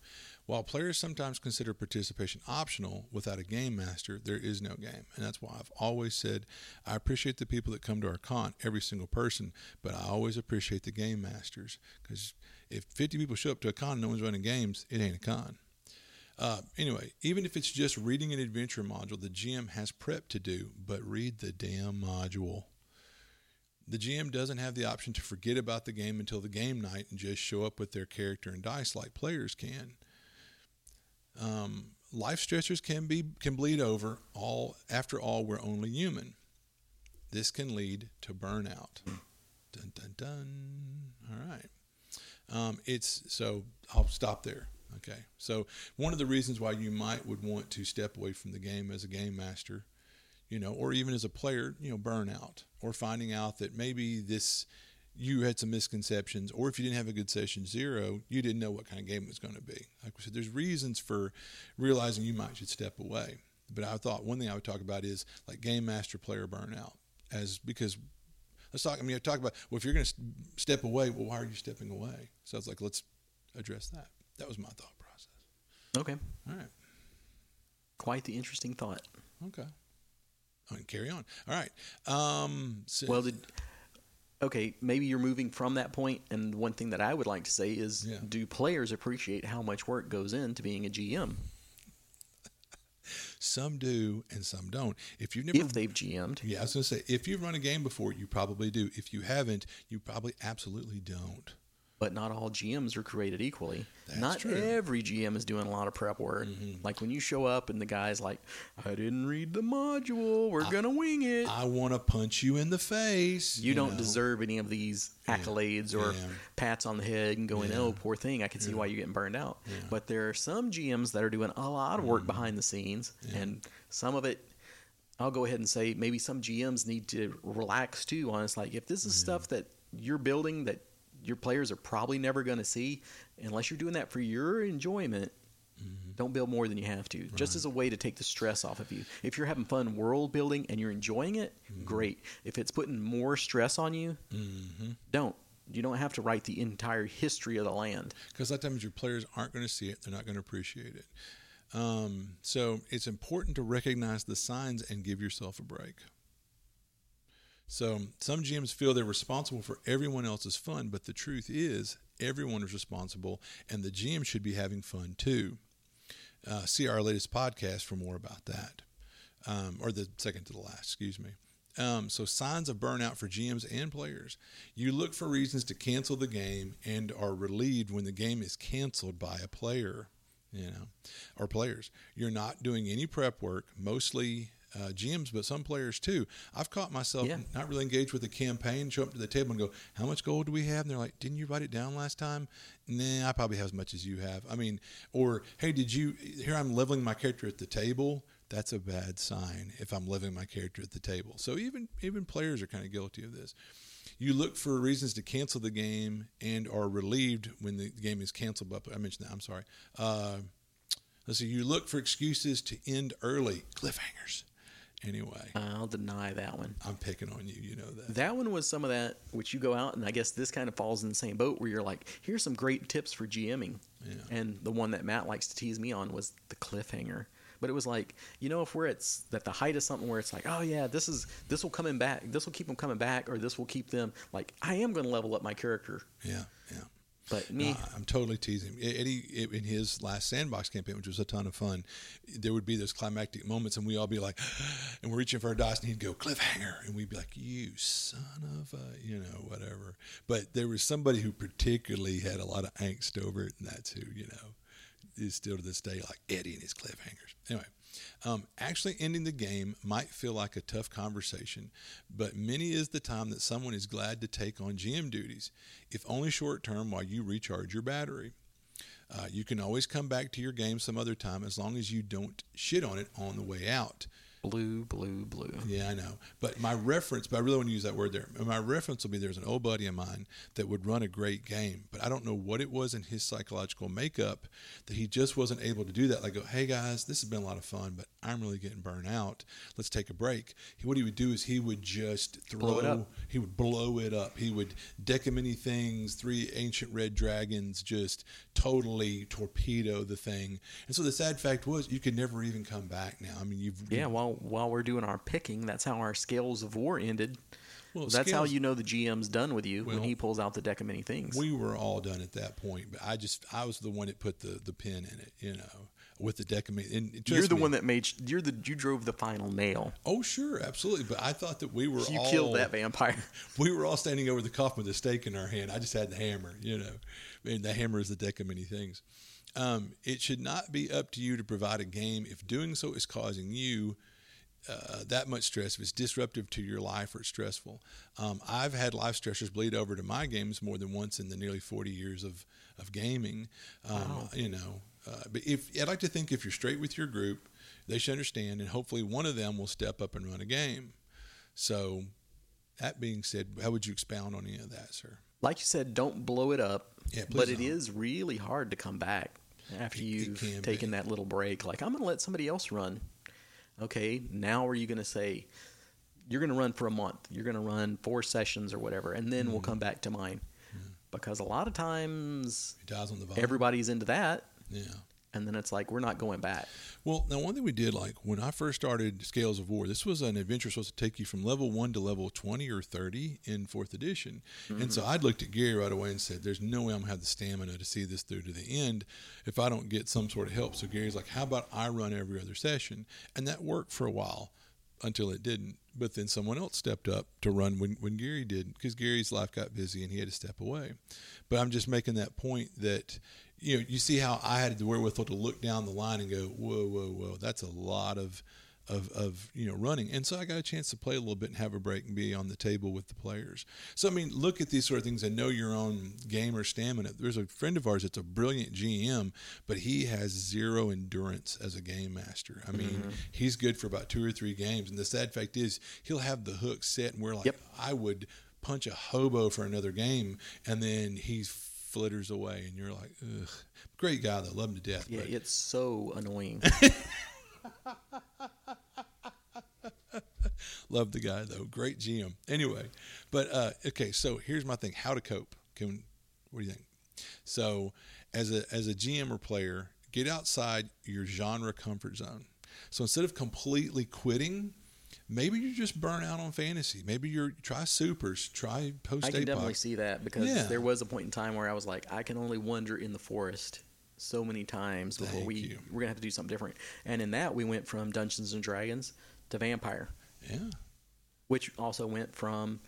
While players sometimes consider participation optional without a game master, there is no game. And that's why I've always said I appreciate the people that come to our con, every single person, but I always appreciate the game masters. Because if 50 people show up to a con and no one's running games, it ain't a con. Uh, anyway, even if it's just reading an adventure module, the GM has prep to do, but read the damn module. The GM doesn't have the option to forget about the game until the game night and just show up with their character and dice like players can. Um, life stressors can be can bleed over. All after all, we're only human. This can lead to burnout. Dun dun dun. All right. Um, it's so I'll stop there. Okay. So one of the reasons why you might would want to step away from the game as a game master, you know, or even as a player, you know, burnout or finding out that maybe this you had some misconceptions, or if you didn't have a good session zero, you didn't know what kind of game it was going to be. Like we said, there's reasons for realizing you might should step away. But I thought one thing I would talk about is like game master player burnout, as because let's talk. I mean, I talk about well, if you're going to step away, well, why are you stepping away? So it's like let's address that. That was my thought process. Okay. All right. Quite the interesting thought. Okay. I mean, carry on. All right. Um, so, Well, did okay, maybe you're moving from that point, and one thing that I would like to say is, Yeah. do players appreciate how much work goes into being a GM <laughs> some do and some don't. If you've never if they've GM'd? Yeah, I was going to say, if you've run a game before, you probably do. If you haven't, you probably absolutely don't. But not all GMs are created equally. That's not true. every GM is doing a lot of prep work. Mm-hmm. Like when you show up and the guy's like, "I didn't read the module. We're gonna wing it." I want to punch you in the face. you don't know? deserve any of these accolades or Yeah. pats on the head and going, oh, Yeah. "Oh, poor thing." I can see why you're getting burned out. But there are some GMs that are doing a lot of work mm-hmm. behind the scenes, and some of it. I'll go ahead and say maybe some GMs need to relax too. On it's like if this is stuff that you're building that your players are probably never going to see, unless you're doing that for your enjoyment. Mm-hmm. Don't build more than you have to, just as a way to take the stress off of you. If you're having fun world building and you're enjoying it, mm-hmm. great. If it's putting more stress on you, mm-hmm. don't. You don't have to write the entire history of the land. Because a lot of times your players aren't going to see it, they're not going to appreciate it. Um, so it's important to recognize the signs and give yourself a break. So some GMs feel they're responsible for everyone else's fun, but the truth is everyone is responsible, and the GM should be having fun too. Uh, see our latest podcast for more about that, um, or the second to the last, excuse me. Um, so signs of burnout for GMs and players. You look for reasons to cancel the game and are relieved when the game is canceled by a player, you know, or players. You're not doing any prep work, mostly uh, GMs, but some players too. I've caught myself Yeah. not really engaged with the campaign, show up to the table and go, How much gold do we have? And they're like, Didn't you write it down last time? Nah, I probably have as much as you have. I mean, or, Hey, did you, here I'm leveling my character at the table. that's a bad sign if I'm leveling my character at the table. So even even players are kind of guilty of this. You look for reasons to cancel the game and are relieved when the game is canceled. But I mentioned that. I'm sorry. Uh, let's see. You look for excuses to end early. Cliffhangers. Anyway, I'll deny that one. I'm picking on you. You know that. That one was some of that which you go out and I guess this kind of falls in the same boat where you're like, here's some great tips for GMing. Yeah. And the one that Matt likes to tease me on was the cliffhanger. But it was like, you know, if we're at at the height of something where it's like, oh yeah, this is this will coming back, this will keep them coming back, or this will keep them like, I am going to level up my character. Yeah. Yeah. But me, No, I'm totally teasing. Eddie, in his last sandbox campaign, which was a ton of fun, there would be those climactic moments, and we all be like, <gasps> and we're reaching for our dice, and he'd go cliffhanger, and we'd be like, "You son of a," you know, whatever. But there was somebody who particularly had a lot of angst over it, and that's who, you know, is still to this day like Eddie and his cliffhangers. Anyway. Um, actually, ending the game might feel like a tough conversation, but many is the time that someone is glad to take on GM duties, if only short term while you recharge your battery. Uh, you can always come back to your game some other time as long as you don't shit on it on the way out. Blue, blue, blue. Yeah, I know. But my reference, but I really want to use that word there. My reference will be there's an old buddy of mine that would run a great game, but I don't know what it was in his psychological makeup that he just wasn't able to do that. Like, go, hey guys, this has been a lot of fun, but I'm really getting burnt out. Let's take a break. He, what he would do is he would just throw, Blow it up. he would blow it up. He would deck of many things, three ancient red dragons, just totally torpedo the thing. And so the sad fact was, you could never even come back. Now, I mean, you've Yeah, while while we're doing our picking, that's how our scales of war ended. Well, that's how you know the GM's done with you when he pulls out the deck of many things. we were all done at that point, but I just I was the one that put the the pin in it, you know, with the deck of many. And you're the me- one that made. You're the you drove the final nail. Oh, sure, absolutely. But I thought that we were You all killed that vampire. <laughs> we were all standing over the coffin with a stake in our hand. I just had the hammer, you know, and the hammer is the deck of many things. Um, it should not be up to you to provide a game if doing so is causing you uh, that much stress, if it's disruptive to your life or stressful. Um, I've had life stressors bleed over to my games more than once in the nearly 40 years of, of gaming. Um, You know, uh, but if I'd like to think if you're straight with your group, they should understand, and hopefully one of them will step up and run a game. So, that being said, how would you expound on any of that, sir? Like you said, don't blow it up. Yeah, but it don't. is really hard to come back after It- it you've can taken be. that little break. Like I'm going to let somebody else run. Okay, now are you going to say you're going to run for a month? You're going to run four sessions or whatever, and then Mm-hmm. we'll come back to mine. Because a lot of times He dies on the everybody's into that, yeah. And then it's like we're not going back. Well, now one thing we did, like when I first started Scales of War, this was an adventure supposed to take you from level one to level twenty or thirty in fourth edition. And so mm-hmm. I'd looked at Gary right away and said, "There's no way I'm gonna have the stamina to see this through to the end if I don't get some sort of help." So Gary's like, "How about I run every other session?" And that worked for a while until it didn't. But then someone else stepped up to run when, when Gary did because Gary's life got busy and he had to step away. But I'm just making that point that you know you see how I had the wherewithal to look down the line and go whoa whoa whoa that's a lot of of, of you know running and so I got a chance to play a little bit and have a break and be on the table with the players. So I mean look at these sort of things and know your own game or stamina. There's a friend of ours that's a brilliant GM, but he has zero endurance as a game master. I mean mm-hmm. he's good for about two or three games, and the sad fact is he'll have the hook set and we're like Yep. I would punch a hobo for another game, and then he flitters away, and you're like, ugh. Great guy, though, love him to death. Yeah, but it's so annoying. <laughs> love the guy though. Great GM. Anyway, but uh, okay, so here's my thing: how to cope. Can what do you think? So, as a as a GM or player, get outside your genre comfort zone. So instead of completely quitting. Maybe you're just burnt out on fantasy. Maybe you're try supers, try post I can definitely see that because Yeah. there was a point in time where I was like, I can only wander in the forest so many times before Thank we you. we're gonna have to do something different. And in that, we went from Dungeons and Dragons to Vampire, Yeah, which also went from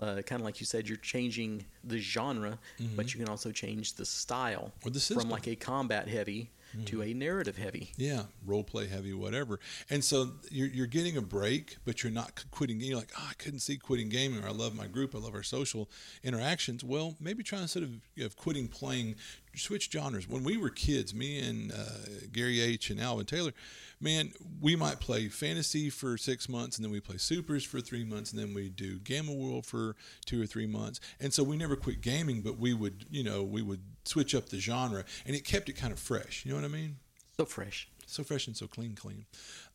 uh, kind of like you said, you're changing the genre, but you can also change the style Mm-hmm. Or the from system. Mm-hmm. like a combat heavy to mm-hmm. a narrative heavy. Yeah, role play heavy, whatever. And so you're, you're getting a break, but you're not quitting. You're like, oh, I couldn't see quitting gaming, or I love my group, I love our social interactions. Well, maybe try instead of, of quitting playing, switch genres. When we were kids, me and uh, Gary H and Alvin Taylor, man, we might play fantasy for six months, and then we play supers for three months, and then we do Gamma World for two or three months. And so we never quit gaming, but we would, you know, we would switch up the genre, and it kept it kind of fresh. You know what I mean? So fresh. So fresh and so clean, clean.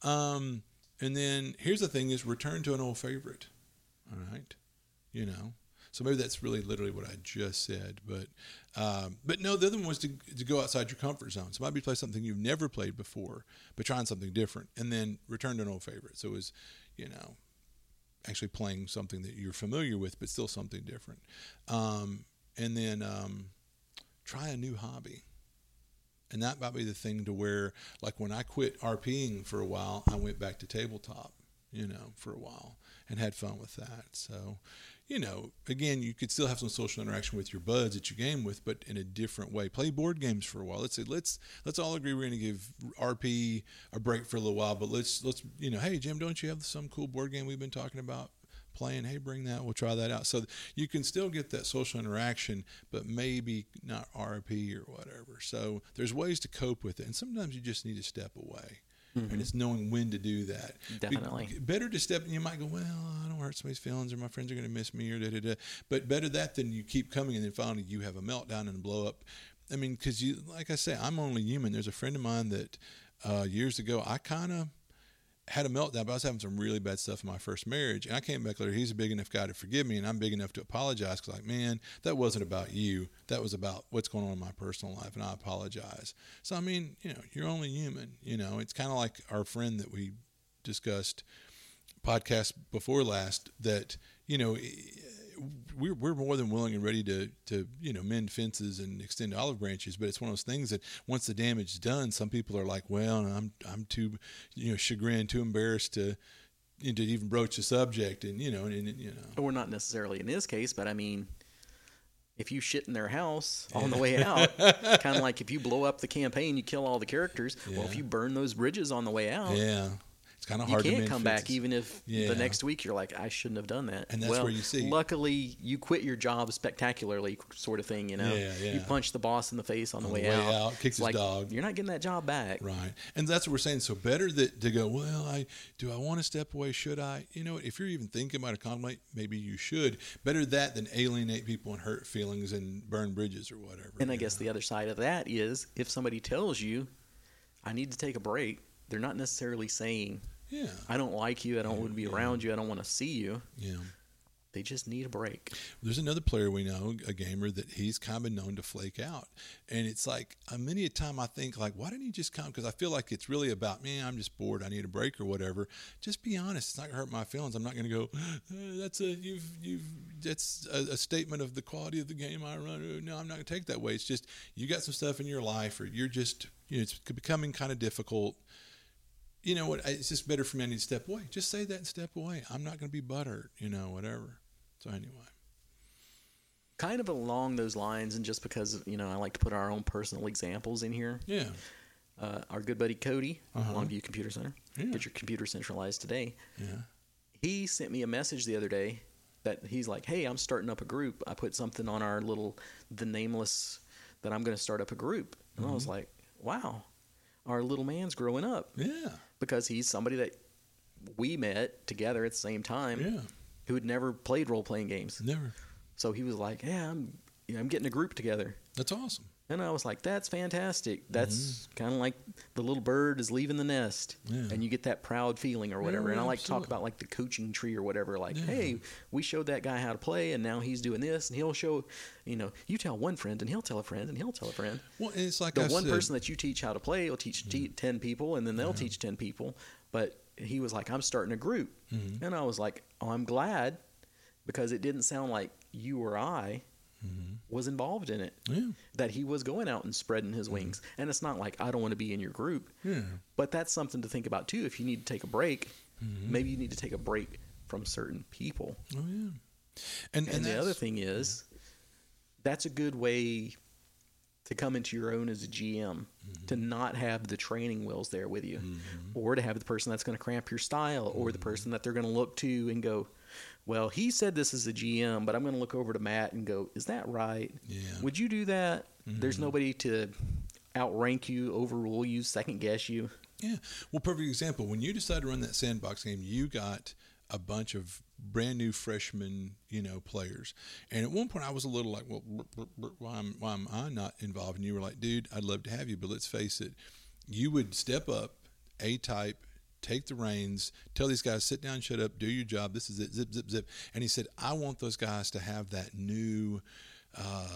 Um, and then here's the thing: is return to an old favorite. All right, you know. So maybe that's really literally what I just said, but um, but no, the other one was to, to go outside your comfort zone. So maybe play something you've never played before, but trying something different, and then return to an old favorite. So it was, you know, actually playing something that you're familiar with, but still something different. Um, and then um, try a new hobby. And that might be the thing to where, like when I quit RPing for a while, I went back to tabletop, you know, for a while and had fun with that. So, you know, again, you could still have some social interaction with your buds that you game with, but in a different way. Play board games for a while. Let's say let's let's all agree we're going to give RP a break for a little while, but let's let's you know, hey Jim, don't you have some cool board game we've been talking about? playing hey bring that we'll try that out so you can still get that social interaction but maybe not rp or whatever so there's ways to cope with it and sometimes you just need to step away Mm-hmm. and it's knowing when to do that. Be- Definitely. better to step. You might go, well, I don't hurt somebody's feelings, or my friends are going to miss me, or da da da. But better that than you keep coming and then finally you have a meltdown and a blow up. I mean, because you, like I say, I'm only human. There's a friend of mine that uh, years ago I kind of had a meltdown, but I was having some really bad stuff in my first marriage. And I came back later. He's a big enough guy to forgive me, and I'm big enough to apologize. Because, like, man, that wasn't about you. That was about what's going on in my personal life, and I apologize. So, I mean, you know, you're only human. You know, it's kind of like our friend that we discussed podcast before last. That you know, we're we're more than willing and ready to to you know mend fences and extend olive branches, but it's one of those things that once the damage is done, some people are like, well, I'm I'm too you know chagrined, too embarrassed to you know, to even broach the subject, and you know, and, and you know, Or not necessarily in this case, but I mean, if you shit in their house on the way out, <laughs> kind of like if you blow up the campaign, you kill all the characters. Well, if you burn those bridges on the way out, yeah, kind of you hard to can't come back even if Yeah. the next week you're like, I shouldn't have done that. And that's well, where you see- Luckily, you quit your job spectacularly, sort of thing. You know, Yeah, yeah. you punch the boss in the face on, On the way, the way out. out, kicks It's his like, dog. You're not getting that job back. Right, and that's what we're saying. So better that to go. Well, I do. I want to step away. Should I? You know, if you're even thinking about a conflict, maybe you should. Better that than alienate people and hurt feelings and burn bridges or whatever. And I guess know? the other side of that is if somebody tells you, I need to take a break, they're not necessarily saying, yeah, I don't like you, I don't want to be Yeah. around you, I don't want to see you. yeah. They just need a break. There's another player we know, a gamer that he's kind of known to flake out, and it's like many a time I think like, why didn't he just come? Because I feel like it's really about me. I'm just bored. I need a break or whatever. Just be honest. It's not gonna hurt my feelings. I'm not gonna go. "Uh, that's a you've you've that's a, a statement of the quality of the game I run. Uh, No, I'm not gonna take that way. It's just you got some stuff in your life, or you're just you know it's becoming kind of difficult. You know what? It's just better for me to step away. Just say that and step away. I'm not gonna be buttered, You know, whatever. So anyway. Kind of along those lines, and just because, you know, I like to put our own personal examples in here. Yeah. Uh, our good buddy Cody, Uh-huh. Longview Computer Center, Yeah. get your computer centralized today. Yeah. he sent me a message the other day that he's like, "Hey, I'm starting up a group. I put something on our little the nameless that I'm going to start up a group." And I was Mm-hmm. like, "Wow, our little man's growing up Yeah. Because he's somebody that we met together at the same time Yeah. who had never played role playing games. Never. So he was like, "Yeah, I'm you know, I'm getting a group together." That's awesome. And I was like, "That's fantastic. That's kind of like the little bird is leaving the nest, Mm-hmm. Yeah. and you get that proud feeling or whatever." Yeah, and I like to talk about like the coaching tree or whatever. Like, Yeah. hey, we showed that guy how to play, and now he's doing this, and he'll show, you know, you tell one friend, and he'll tell a friend, and he'll tell a friend. Well, it's like The I one said, Mm-hmm. person that you teach how to play will teach te- ten people, and then they'll teach ten people. But he was like, "I'm starting a group," Mm-hmm. and I was like, "Oh, I'm glad," because it didn't sound like you or I Mm-hmm. was involved in it Yeah. that he was going out and spreading his wings. And it's not like I don't want to be in your group, Yeah. but that's something to think about too. If you need to take a break, Mm-hmm. maybe you need to take a break from certain people. Oh yeah. And And, the other thing is, that's a good way to come into your own as a GM, to not have the training wheels there with you, or to have the person that's going to cramp your style, or the person that they're going to look to and go, well, he said this is a GM, but I'm going to look over to Matt and go, is that right? Yeah. Would you do that? There's mm-hmm. nobody to outrank you, overrule you, second guess you. Yeah. Well, perfect example. When you decided to run that sandbox game, you got a bunch of brand new freshman, you know, players. And at one point, I was a little like, well, why am, why am I not involved? And you were like, dude, I'd love to have you, but let's face it, you would step up, A type, take the reins, tell these guys, sit down, shut up, do your job. This is it, zip, zip, zip. And he said, I want those guys to have that new, uh,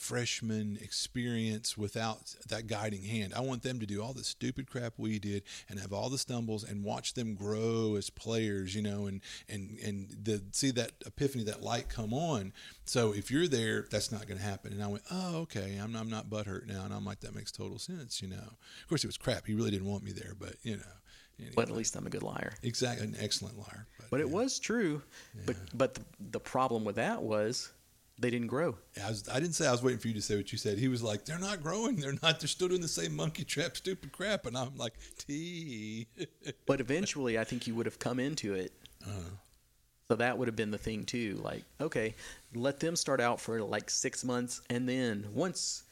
freshman experience without that guiding hand. I want them to do all the stupid crap we did and have all the stumbles and watch them grow as players, you know, and and and the see that epiphany, that light come on. So if you're there, that's not going to happen. And I went, oh, okay, I'm I'm not butthurt now, and I'm like, that makes total sense, you know. Of course, it was crap. He really didn't want me there, but you know. Anyway. But at least I'm a good liar. Exactly, an excellent liar. But, but it was true. Yeah. But but the, the problem with that was they didn't grow. I, was, I didn't say I was waiting for you to say what you said. He was like, "They're not growing. They're not. They're still doing the same monkey trap, stupid crap." And I'm like, "T." <laughs> but eventually, I think you would have come into it. Uh-huh. So that would have been the thing too. Like, okay, let them start out for like six months, and then once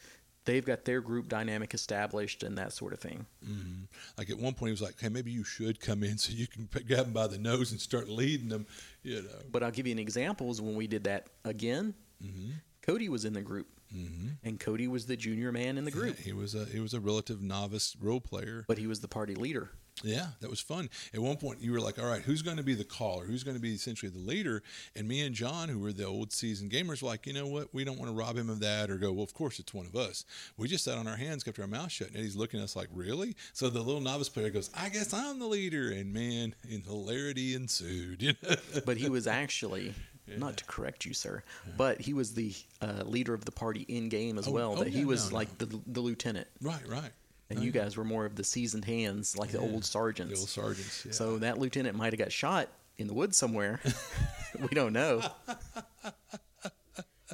they've got their group dynamic established and that sort of thing. Mm-hmm. Like at one point, he was like, "Hey, maybe you should come in so you can <laughs> grab them by the nose and start leading them." You know. But I'll give you an example. Is when we did that again Mm-hmm. Cody was in the group, mm-hmm. and Cody was the junior man in the group. Yeah, he was a he was a relative novice role player, but he was the party leader. Yeah, that was fun. At one point, you were like, "All right, who's going to be the caller? Who's going to be essentially the leader?" And me and John, who were the old seasoned gamers, were like, "You know what? We don't want to rob him of that, or go. Well, of course, it's one of us." We just sat on our hands, kept our mouth shut, and he's looking at us like, "Really?" So the little novice player goes, "I guess I'm the leader," and man, in hilarity ensued. You know? <laughs> but he was actually yeah. Not to correct you, sir, yeah. but he was the uh, leader of the party in game as oh, well. Oh, that yeah, he was no, like no. the the lieutenant. Right, right. And you guys were more of the seasoned hands, like the old sergeants. The old sergeants. So that lieutenant might have got shot in the woods somewhere. <laughs> we don't know. <laughs>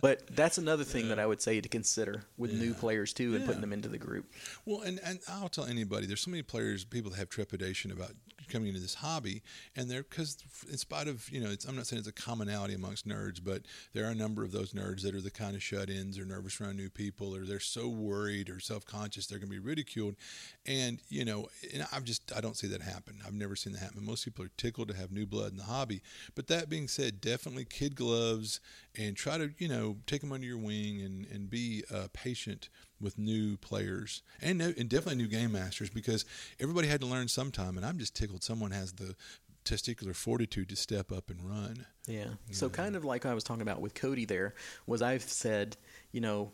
But that's another thing yeah. that I would say to consider with yeah. new players too, and yeah. putting them into the group. Well, and, and I'll tell anybody, there's so many players, people that have trepidation about coming into this hobby, and they're because in spite of you know, I'm not saying it's a commonality amongst nerds, but there are a number of those nerds that are the kind of shut-ins or nervous around new people, or they're so worried or self-conscious they're going to be ridiculed, and you know, and I've just I don't see that happen. I've never seen that happen. Most people are tickled to have new blood in the hobby. But that being said, definitely kid gloves and try to you know take them under your wing and and be uh, patient with new players and and definitely new game masters because everybody had to learn sometime. And I'm just tickled someone has the testicular fortitude to step up and run. Yeah. So kind of like I was talking about with Cody there was I've said, you know,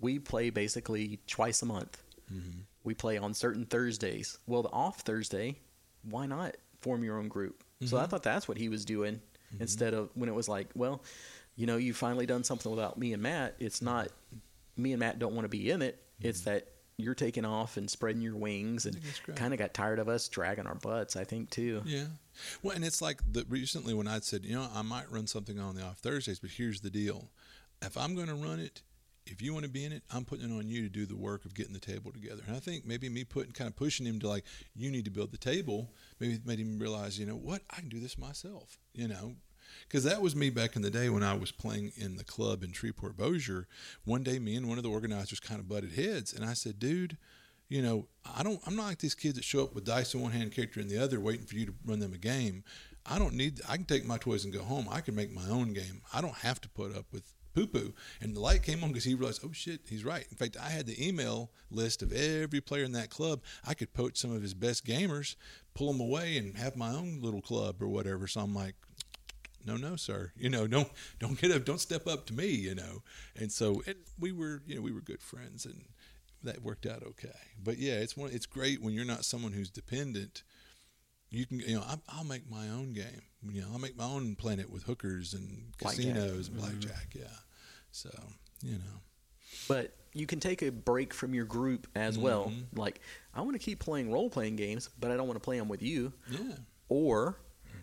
we play basically twice a month. Mm-hmm. We play on certain Thursdays. Well, the off Thursday, why not form your own group? Mm-hmm. So I mm-hmm. thought that's what he was doing mm-hmm. instead of when it was like, well, you know, you finally done something without me and Matt. It's not me and Matt don't want to be in it. Mm-hmm. It's that you're taking off and spreading your wings and kind of got tired of us dragging our butts, I think, too. Yeah. Well, and it's like the, recently when I said, you know, I might run something on the off Thursdays, but here's the deal. If I'm going to run it, if you want to be in it, I'm putting it on you to do the work of getting the table together. And I think maybe me putting kind of pushing him to like, you need to build the table, maybe made him realize, you know what, I can do this myself. You know, because that was me back in the day when I was playing in the club in Shreveport Bossier. One day, me and one of the organizers kind of butted heads, and I said, "Dude, you know, I don't. I'm not like these kids that show up with dice in one hand, character in the other, waiting for you to run them a game. I don't need. I can take my toys and go home. I can make my own game. I don't have to put up with." Poo poo. And the light came on because he realized, oh shit, he's right. In fact, I had the email list of every player in that club. I could poach some of his best gamers, pull them away, and have my own little club or whatever. So I'm like, no, no, sir. You know, don't don't get up, don't step up to me. You know, and so and we were, you know, we were good friends, and that worked out okay. But yeah, it's one. It's great when you're not someone who's dependent. You can, you know, I, will make my own game. You know, I'll make my own planet with hookers and casinos and blackjack. Mm-hmm. Yeah, so you know. But you can take a break from your group as mm-hmm. well. Like, I want to keep playing role playing games, but I don't want to play them with you. Yeah. Or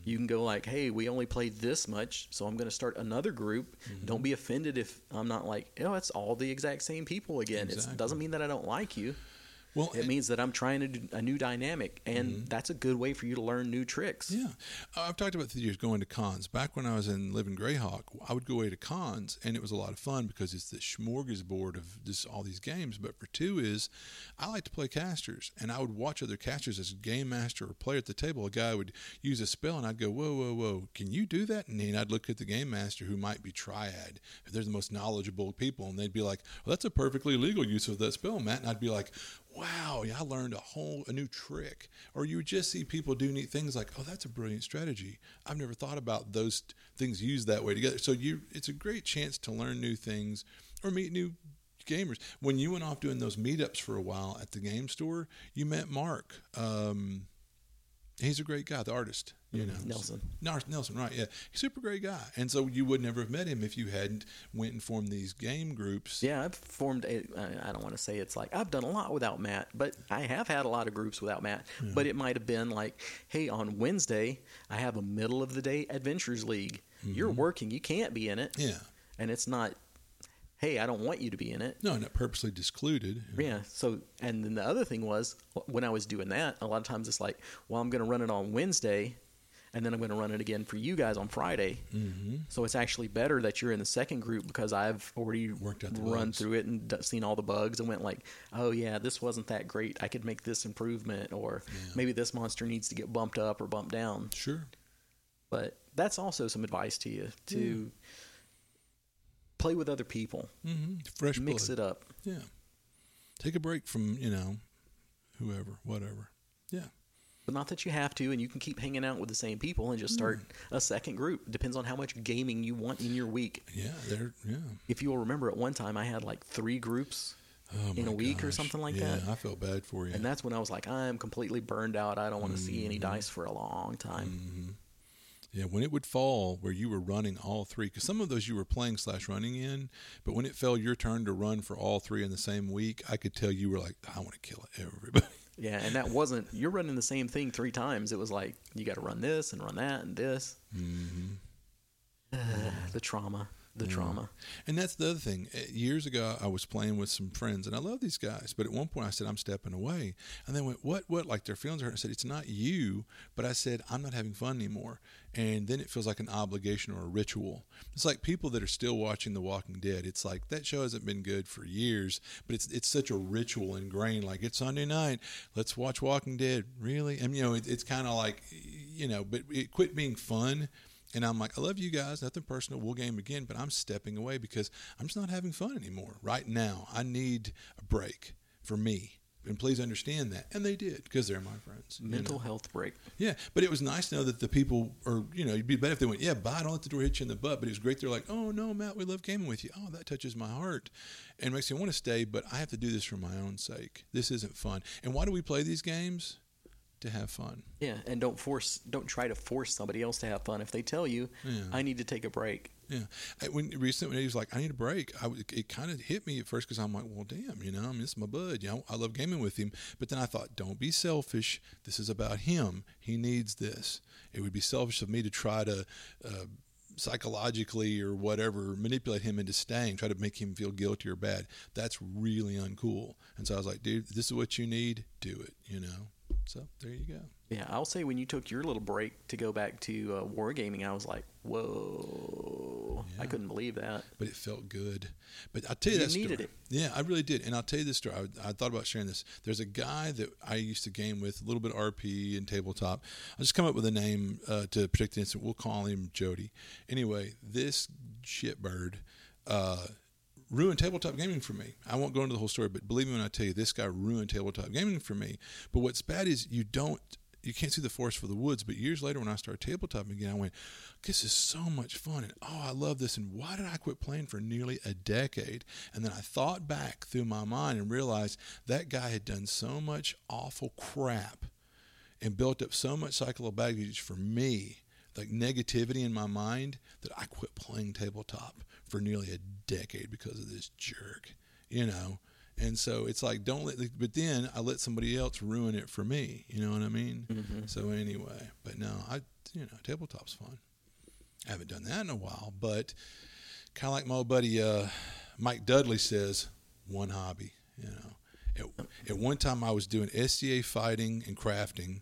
you can go like, hey, we only played this much, so I'm going to start another group. Mm-hmm. Don't be offended if I'm not like, you know, it's all the exact same people again. Exactly. It doesn't mean that I don't like you. Well, it and- means that I'm trying to do a new dynamic, and mm-hmm. that's a good way for you to learn new tricks. Yeah, I've talked about the years going to cons. Back when I was in living Greyhawk, I would go away to cons, and it was a lot of fun because it's this smorgasbord of just all these games. But for two is, I like to play casters, and I would watch other casters as a game master or player at the table. A guy would use a spell, and I'd go, "Whoa, whoa, whoa! Can you do that?" And then I'd look at the game master, who might be triad. They're the most knowledgeable people, and they'd be like, "Well, that's a perfectly legal use of that spell, Matt." And I'd be like, wow, yeah, I learned a whole a new trick. Or you just see people do neat things like, oh, that's a brilliant strategy. I've never thought about those t- things used that way together. So you, it's a great chance to learn new things or meet new gamers. When you went off doing those meetups for a while at the game store, you met Mark. Um, he's a great guy, the artist. You know, Nelson. Nelson, right? Yeah, super great guy. And so you would never have met him if you hadn't went and formed these game groups. Yeah, I've formed. A, I I don't want to say it's like I've done a lot without Matt, but I have had a lot of groups without Matt. But it might have been like, hey, on Wednesday I have a middle of the day Adventures League. You're mm-hmm. working, you can't be in it, Yeah. and it's not. Hey, I don't want you to be in it. No, not purposely discluded. Yeah. So, and then the other thing was when I was doing that, a lot of times it's like, well, I'm going to run it on Wednesday, and then I'm going to run it again for you guys on Friday. Mm-hmm. So it's actually better that you're in the second group because I've already Worked out the run bugs. through it and seen all the bugs and went like, oh yeah, this wasn't that great. I could make this improvement, or maybe this monster needs to get bumped up or bumped down. Sure. But that's also some advice to you to play with other people, Mm-hmm. Fresh mix blood. it up. Yeah. Take a break from you know, whoever, whatever. Yeah. But not that you have to, and you can keep hanging out with the same people and just start Hmm. a second group. Depends on how much gaming you want in your week. Yeah. They're yeah. If you'll remember, at one time I had like three groups, Oh, In a week or something like yeah, that? I felt bad for you. and that's when I was like, I'm completely burned out. I don't want to see any Mm-hmm. dice for a long time. Yeah, when it would fall where you were running all three, because some of those you were playing slash running in, but when it fell your turn to run for all three in the same week, I could tell you were like, I want to kill everybody. <laughs> Yeah, and that wasn't you're running the same thing three times. It was like you got to run this and run that and this. Mm-hmm. <sighs> the trauma, the trauma. And that's the other thing. Uh, Years ago, I was playing with some friends, and I love these guys. But at one point, I said, "I'm stepping away," and they went, "What? What?" Like their feelings hurt. I said, "It's not you," but I said, "I'm not having fun anymore." And then it feels like an obligation or a ritual. It's like people that are still watching The Walking Dead. It's like that show hasn't been good for years, but it's it's such a ritual ingrained. Like it's Sunday night, let's watch Walking Dead. Really? And you know, it, it's kind of like, you know, but it quit being fun. And I'm like, I love you guys, nothing personal. We'll game again, but I'm stepping away because I'm just not having fun anymore right now. I need a break for me. And please understand that. And they did because they're my friends. you Mental know? health break. Yeah. But it was nice to know that the people are, you know, it'd be better if they went, yeah, bye, don't let the door hit you in the butt. But it was great. They're like, oh, no, Matt, we love gaming with you. Oh, that touches my heart and makes me want to stay, but I have to do this for my own sake. This isn't fun. And why do we play these games? To have fun. Yeah, and don't force, don't try to force somebody else to have fun. If they tell you, Yeah. I need to take a break, Yeah, I- when recently when he was like, "I need a break," I it kind of hit me at first because I'm like, "Well, damn, you know, I miss my bud. You know, I love gaming with him." But then I thought, "Don't be selfish. This is about him. He needs this. It would be selfish of me to try to." Uh, psychologically or whatever manipulate him into staying try to make him feel guilty or bad that's really uncool and so i was like dude this is what you need do it you know so there you go Yeah, I'll say when you took your little break to go back to uh, wargaming, I was like, whoa. I couldn't believe that. but it felt good. But I'll tell you You that needed story. it. Yeah, I really did. And I'll tell you this story. I, I thought about sharing this. There's a guy that I used to game with, a little bit of RP and tabletop. I'll just come up with a name uh, to protect the instant. We'll call him Jody. Anyway, this shitbird uh, ruined tabletop gaming for me. I won't go into the whole story, but believe me when I tell you, this guy ruined tabletop gaming for me. But what's bad is you don't you can't see the forest for the woods. But years later, when I started tabletop again, I went, "This is so much fun!" And oh, I love this. And why did I quit playing for nearly a decade? And then I thought back through my mind and realized that guy had done so much awful crap and built up so much psychological baggage for me, like negativity in my mind, that I quit playing tabletop for nearly a decade because of this jerk, you know. And so it's like don't let, but then I let somebody else ruin it for me. You know what I mean? So anyway, but no, I you know tabletop's fun. I haven't done that in a while, but kind of like my old buddy uh, Mike Dudley says, one hobby. You know, At, at one time, I was doing SCA fighting and crafting,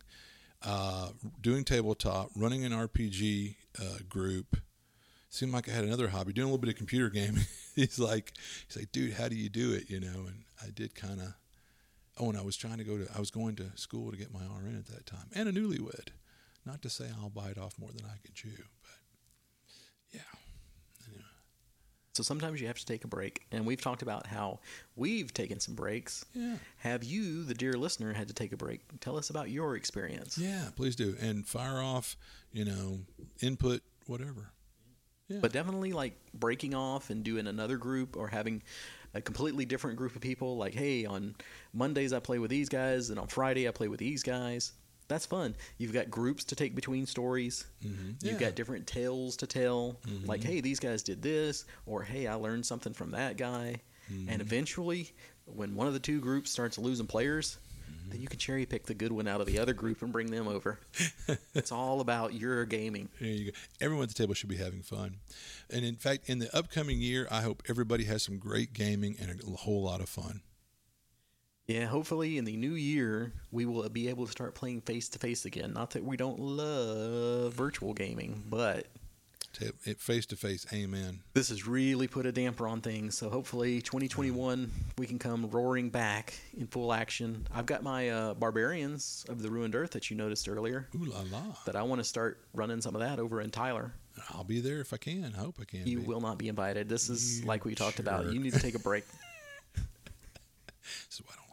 uh, doing tabletop, running an RPG uh, group. Seemed like I had another hobby, doing a little bit of computer gaming. <laughs> he's like, he's like, dude, how do you do it? You know, and I did kind of. Oh, and I was trying to go to, I was going to school to get my RN at that time, and a newlywed. Not to say I'll bite off more than I can chew, but yeah. So sometimes you have to take a break, and we've talked about how we've taken some breaks. Yeah. Have you, the dear listener, had to take a break? Tell us about your experience. Yeah, please do. And fire off, you know, input, whatever. Yeah. But definitely like breaking off and doing another group or having a completely different group of people. Like, hey, on Mondays I play with these guys, and on Friday I play with these guys. That's fun. You've got groups to take between stories. Mhm. You've got different tales to tell. Mm-hmm. Like, hey, these guys did this, or hey, I learned something from that guy. Mm-hmm. And eventually, when one of the two groups starts losing players, mm-hmm. then you can cherry pick the good one out of the other group and bring them over. <laughs> it's all about your gaming. There you go. Everyone at the table should be having fun. And in fact, in the upcoming year, I hope everybody has some great gaming and a whole lot of fun. Yeah, hopefully in the new year we will be able to start playing face to face again. Not that we don't love virtual gaming, but Face to face, amen. this has really put a damper on things. So hopefully 2021 we can come roaring back in full action. I've got my uh, barbarians of the ruined earth that you noticed earlier Ooh la la. that I want to start running some of that over in Tyler. I'll be there if I can. I hope I can. You be. will not be invited. This is You like we talked about. You need to take a break. <laughs> So I don't.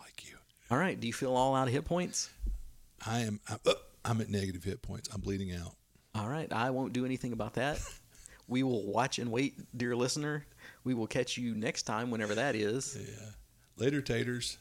All right. Do you feel all out of hit points? I am. I'm, uh, I'm at negative hit points. I'm bleeding out. All right, I won't do anything about that. <laughs> we will watch and wait, dear listener. We will catch you next time, whenever that is. Yeah. Later, taters.